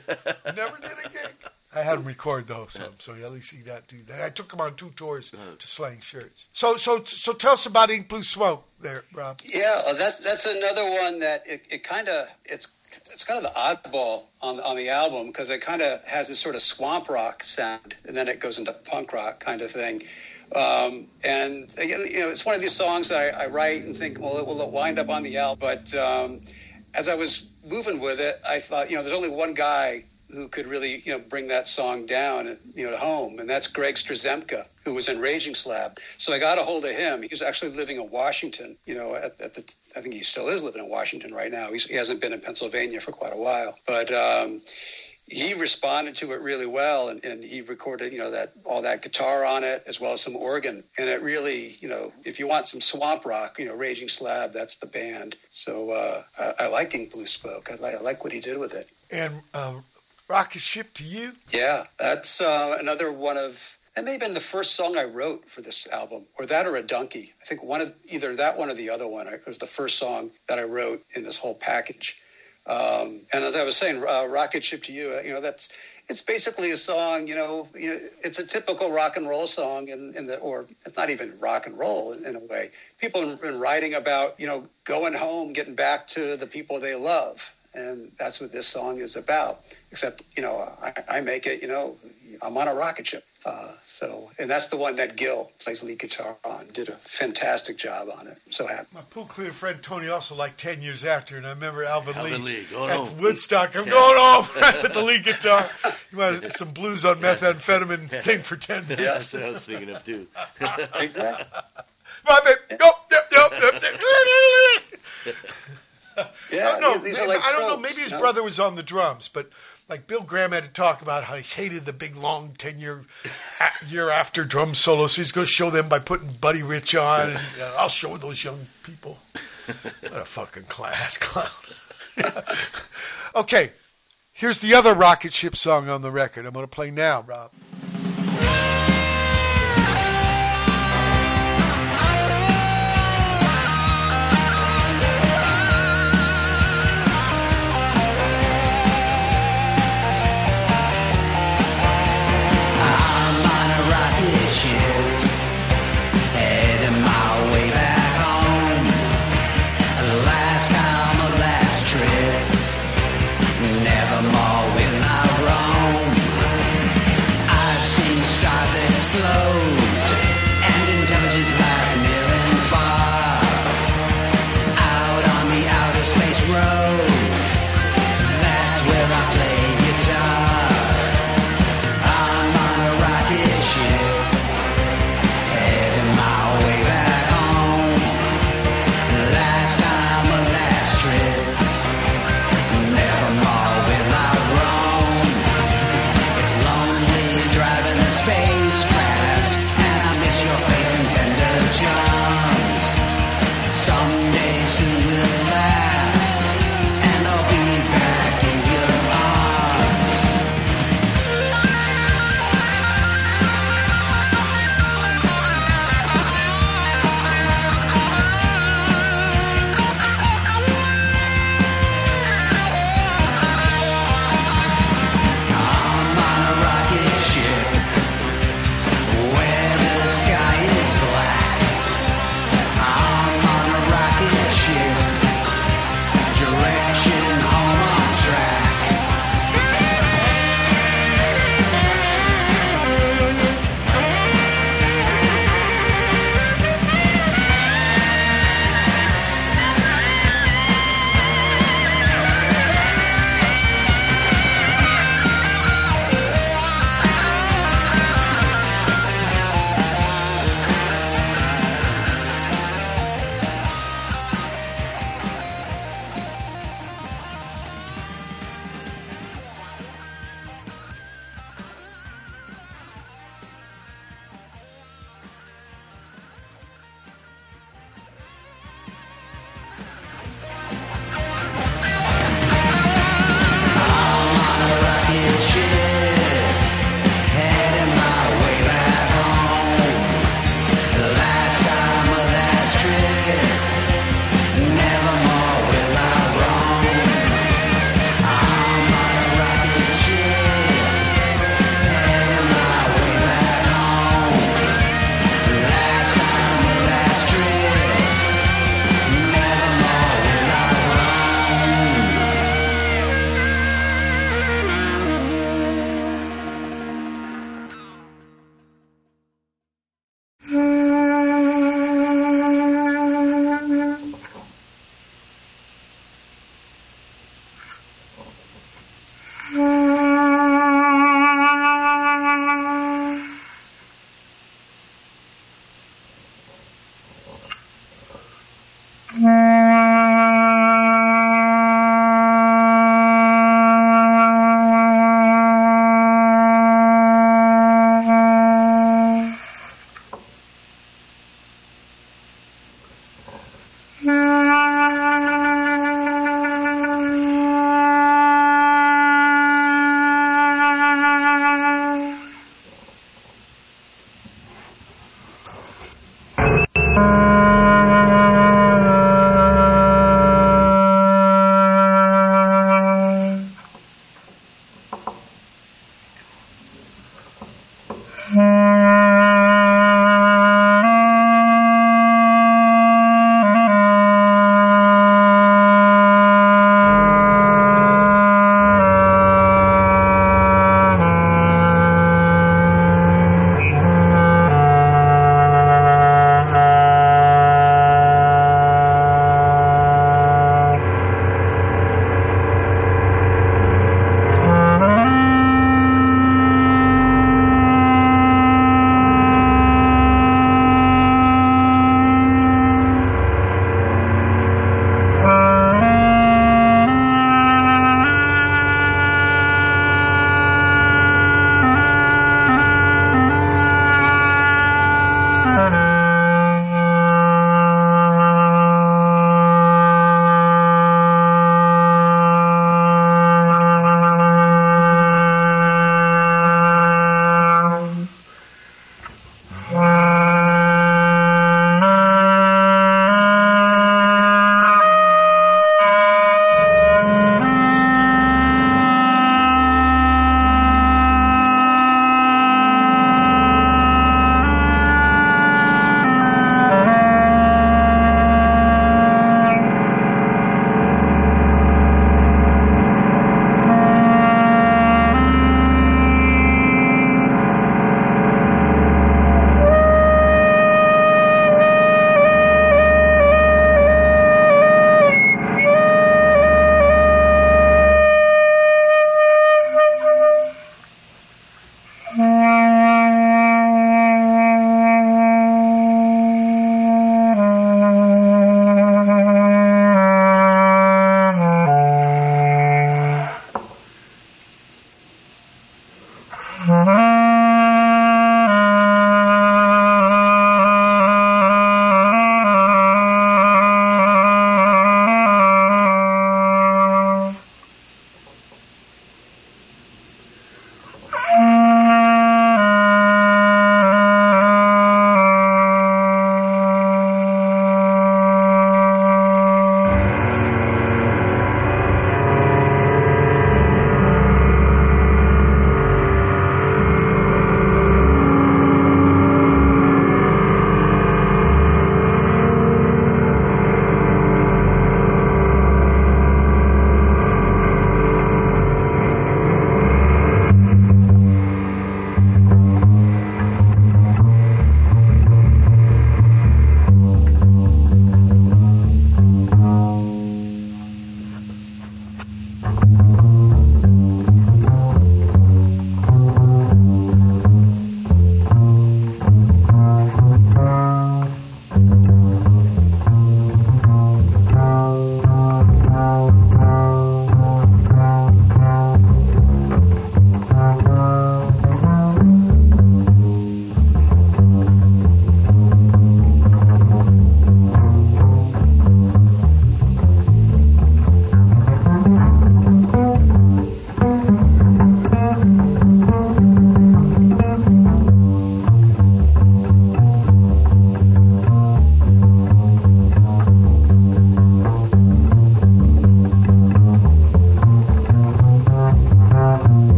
Never did a gig. I had him record though, some, so at least he got to do that. I took him on two tours to Slang Shirts. So, so, so, tell us about Ink Blue Smoke, there, Rob. Yeah, uh, that's that's another one that it, it kind of it's it's kind of the oddball on on the album because it kind of has this sort of swamp rock sound, and then it goes into punk rock kind of thing. Um, and again, you know, it's one of these songs that I, I write and think, well, it will wind up on the album. But um, as I was moving with it, I thought, you know, there's only one guy who could really, you know, bring that song down, you know, at home, and that's Greg Strzempka, who was in Raging Slab. So I got a hold of him. He was actually living in Washington, you know, at, at the, I think he still is living in Washington right now. He's, he hasn't been in Pennsylvania for quite a while, but. Um, he responded to it really well and, and he recorded you know that all that guitar on it as well as some organ and it really you know if you want some swamp rock you know raging slab that's the band so uh, I, I like Ink Blue Smoke I like, I like what he did with it And um, Rocket Ship to You. yeah that's uh, another one of that may have been the first song I wrote for this album, or that or a donkey. I think one of either that one or the other one. It was the first song that I wrote in this whole package. Um, and as I was saying, uh, "Rocket Ship to You," uh, you know, that's it's basically a song. You know, you know it's a typical rock and roll song, in, in the or it's not even rock and roll in, in a way. People have been writing about you know going home, getting back to the people they love, and that's what this song is about. Except you know, I, I make it. You know, I'm on a rocket ship. Uh, so, and that's the one that Gil plays lead guitar on. Did a fantastic job on it. I'm so happy. My pool clear friend Tony also like 10 years after, and I remember Alvin, Alvin Lee, Lee, going at home. Woodstock. I'm Yeah. going home with the lead guitar. You want some blues on methamphetamine thing for 10 minutes. That's what I was thinking of too. exactly. My baby. Nope, yep, yep, yep, yep. Yeah, no, these like I don't know. Maybe his know? brother was on the drums, but like Bill Graham had to talk about how he hated the big, long, ten year year after drum solo. So he's going to show them by putting Buddy Rich on, and uh, I'll show those young people. What a fucking class clown. okay, here's the other rocket ship song on the record. I'm going to play now, Rob.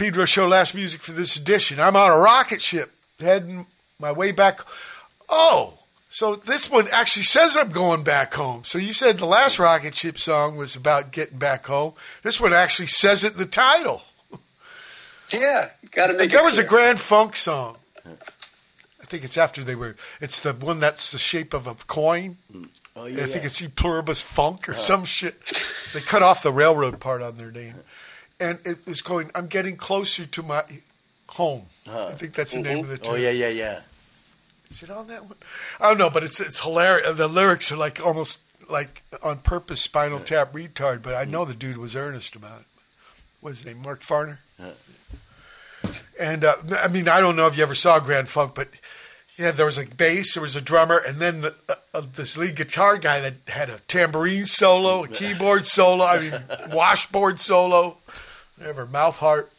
Pedro Show, last music for this edition. I'm on a rocket ship heading my way back. Oh, so this one actually says I'm going back home. So you said the last rocket ship song was about getting back home. This one actually says it in the title. Yeah, got to make There it was a. Grand Funk song. I think it's after they were. It's the one that's the shape of a coin. Mm. Oh, I think yeah. it's E pluribus funk or uh. some shit. They cut off the railroad part on their name, and it was going. I'm getting closer to my home. I think that's the name of the tune. Oh yeah, yeah, yeah. Is it on that one? I don't know, but it's it's hilarious. The lyrics are like almost like on purpose Spinal Tap retard, but I know the dude was earnest about it. What's his name? Mark Farner. And uh, I mean, I don't know if you ever saw Grand Funk, but yeah, there was a bass, there was a drummer, and then the, uh, uh, this lead guitar guy that had a tambourine solo, a keyboard solo, I mean, washboard solo, whatever, mouth heart,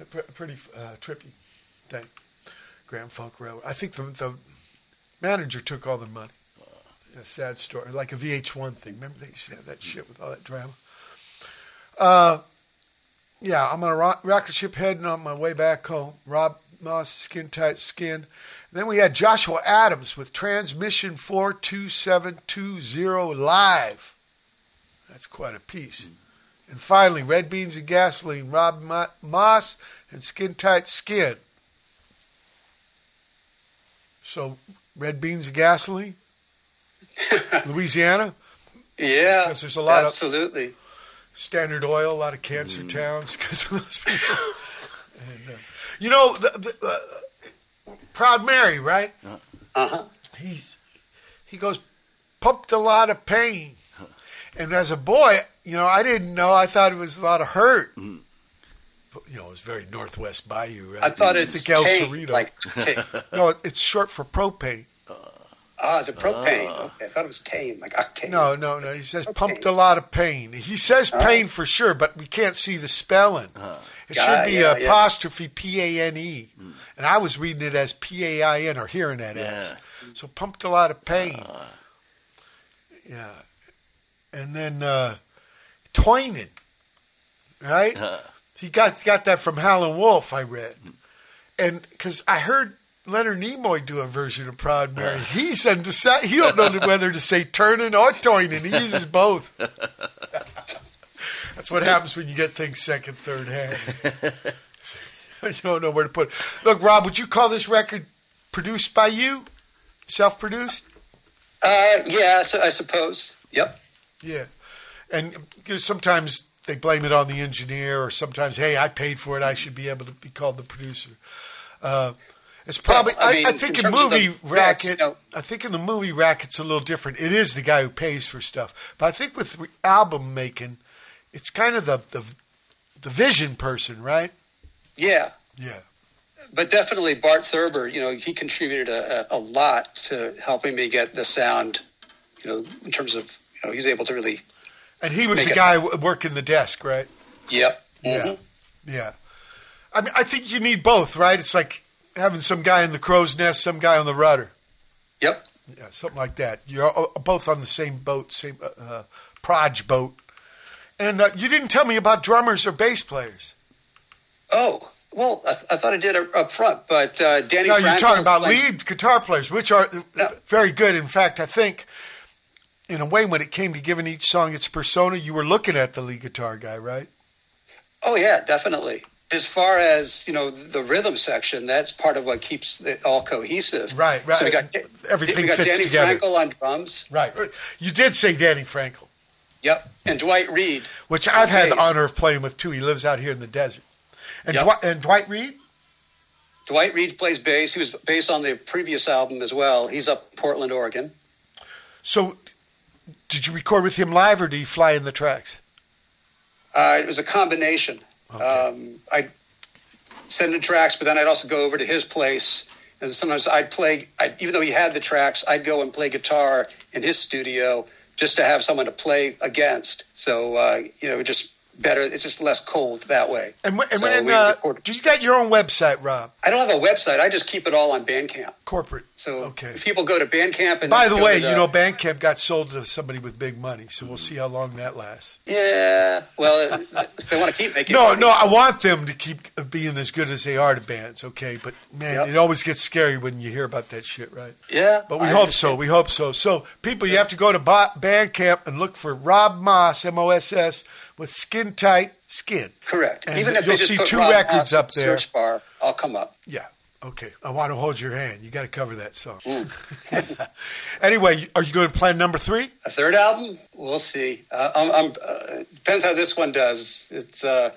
A pretty uh, trippy thing. Grand Funk Railroad. I think the, the manager took all the money. A sad story, like a VH1 thing. Remember they used to have that shit with all that drama. Uh, yeah, I'm on a ro- rocket ship heading on my way back home. Rob Moss, Skin Tight Skin. And then we had Joshua Abrams with Transmission 42720 live. That's quite a piece. And finally, Red Beans and Gasoline, Rob Mo- Moss and Skin Tight Skin. So, Red Beans and Gasoline, Louisiana. Yeah, Because there's a lot of- absolutely. Standard Oil, a lot of cancer towns because of those people. and, uh, you know, the, the, uh, Proud Mary, right? Uh huh. He's he goes pumped a lot of pain, and as a boy, you know, I didn't know. I thought it was a lot of hurt. Mm-hmm. But, you know, it was very Northwest Bayou. Right? I thought I it's think El tame, Cerrito. like tame. no, it's short for propane. Ah, it's a propane. Ah. Okay, I thought it was tame, like octane. No, no, no. He says pumped a lot of pain. He says ah. pain for sure, but we can't see the spelling. Ah. It Yeah, should be yeah, yeah. apostrophe P A N E, mm. and I was reading it as P A I N or hearing that as. So pumped a lot of pain. yeah, and then uh, Twining, right? He got got that from Howlin' Wolf. I read, and because I heard Leonard Nimoy do a version of Proud Mary. He's undecided. He don't know whether to say turning or toining. He uses both. That's what happens when you get things second, third hand. you don't know where to put. It. Look, Rob, would you call this record produced by you, self-produced? Uh, yeah, I suppose. Yep. Yeah, and sometimes they blame it on the engineer, or sometimes, hey, I paid for it, I should be able to be called the producer. Uh, it's probably. Well, I I, mean, I in think in, the movie racket. know- I think in the movie racket's a little different. It is the guy who pays for stuff, but I think with re- album making, it's kind of the the, the vision person, right? Yeah, Yeah. but definitely Bart Thurber. You know, he contributed a, a, a lot to helping me get the sound. You know, in terms of know, he's able to really. And he was the it- guy working the desk, right? Yep. Yeah. Mhm. Yeah. I mean, I think you need both, right? It's like having some guy in the crow's nest, some guy on the rudder. Yep. Yeah, something like that. You're both on the same boat, same uh, uh, proj boat. And uh, you didn't tell me about drummers or bass players. Oh well, I, I thought I did up front, but uh, Danny. no, you're talking about lead guitar players, which are uh, very good. In fact, I think, in a way, when it came to giving each song its persona, you were looking at the lead guitar guy, right? Oh yeah, definitely. As far as you know, the rhythm section, that's part of what keeps it all cohesive. Right, right. So we got Everything we got fits Danny together. Frankel on drums. Right. You did say Danny Frankel. Yep, and Dwight Reed. which I've had the honor of playing with too. He lives out here in the desert. And, Yep. Dwight, and Dwight Reed? Dwight Reed plays bass. He was bass on the previous album as well. He's up in Portland, Oregon. So, did you record with him live or did you fly in the tracks? Uh, it was a combination. Um, I'd send in tracks, but then I'd also go over to his place. And sometimes I'd play, I'd, even though he had the tracks, I'd go and play guitar in his studio just to have someone to play against. So, uh, you know, just better. It's just less cold that way. And, when- and So we uh, do you got your own website, Rob? I don't have a website. I just keep it all on Bandcamp. Corporate. So Okay. if people go to Bandcamp and By the way, to you know, Bandcamp got sold to somebody with big money, so we'll see how long that lasts. yeah. Well, if they want to keep making No, money, no, I want them to keep being as good as they are to bands, okay? But man, Yep. it always gets scary when you hear about that shit, right? Yeah, But we I hope so. We hope so. So, people, you have to go to Bandcamp and look for Rob Moss, M O S S, with Skin Tight Skin. Correct. And Even if you'll see two records up there. Search bar. I'll come up. Yeah. Okay. I want to hold your hand. You got to cover that song. Mm. anyway, are you going to plan number three? A third album? We'll see. Uh, I'm, I'm, uh, depends how this one does. It's, uh,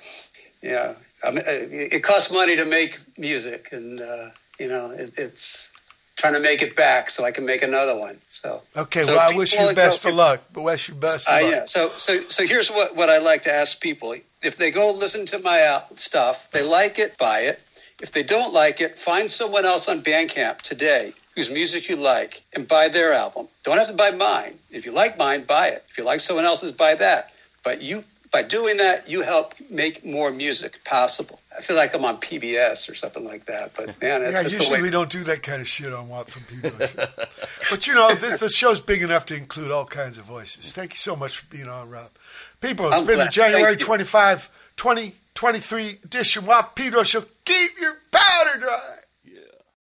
yeah, um, uh, it costs money to make music, and uh, you know, it, it's trying to make it back so I can make another one. So Okay. so well, I wish you go- the best of luck. But wish you best of Uh, luck. yeah. So, so, so here's what, what I like to ask people. If they go listen to my stuff, they like it, buy it. If they don't like it, find someone else on Bandcamp today whose music you like and buy their album. Don't have to buy mine. If you like mine, buy it. If you like someone else's, buy that. But you, by doing that, you help make more music possible. I feel like I'm on PBS or something like that. But man, Yeah, that's the usually way. we don't do that kind of shit on Watt from Pedro. but you know, this the show's big enough to include all kinds of voices. Thank you so much for being on, Rob. People, it's I'm been the. January Thank 25, 2023 edition. Watt Pedro Show keep your powder dry.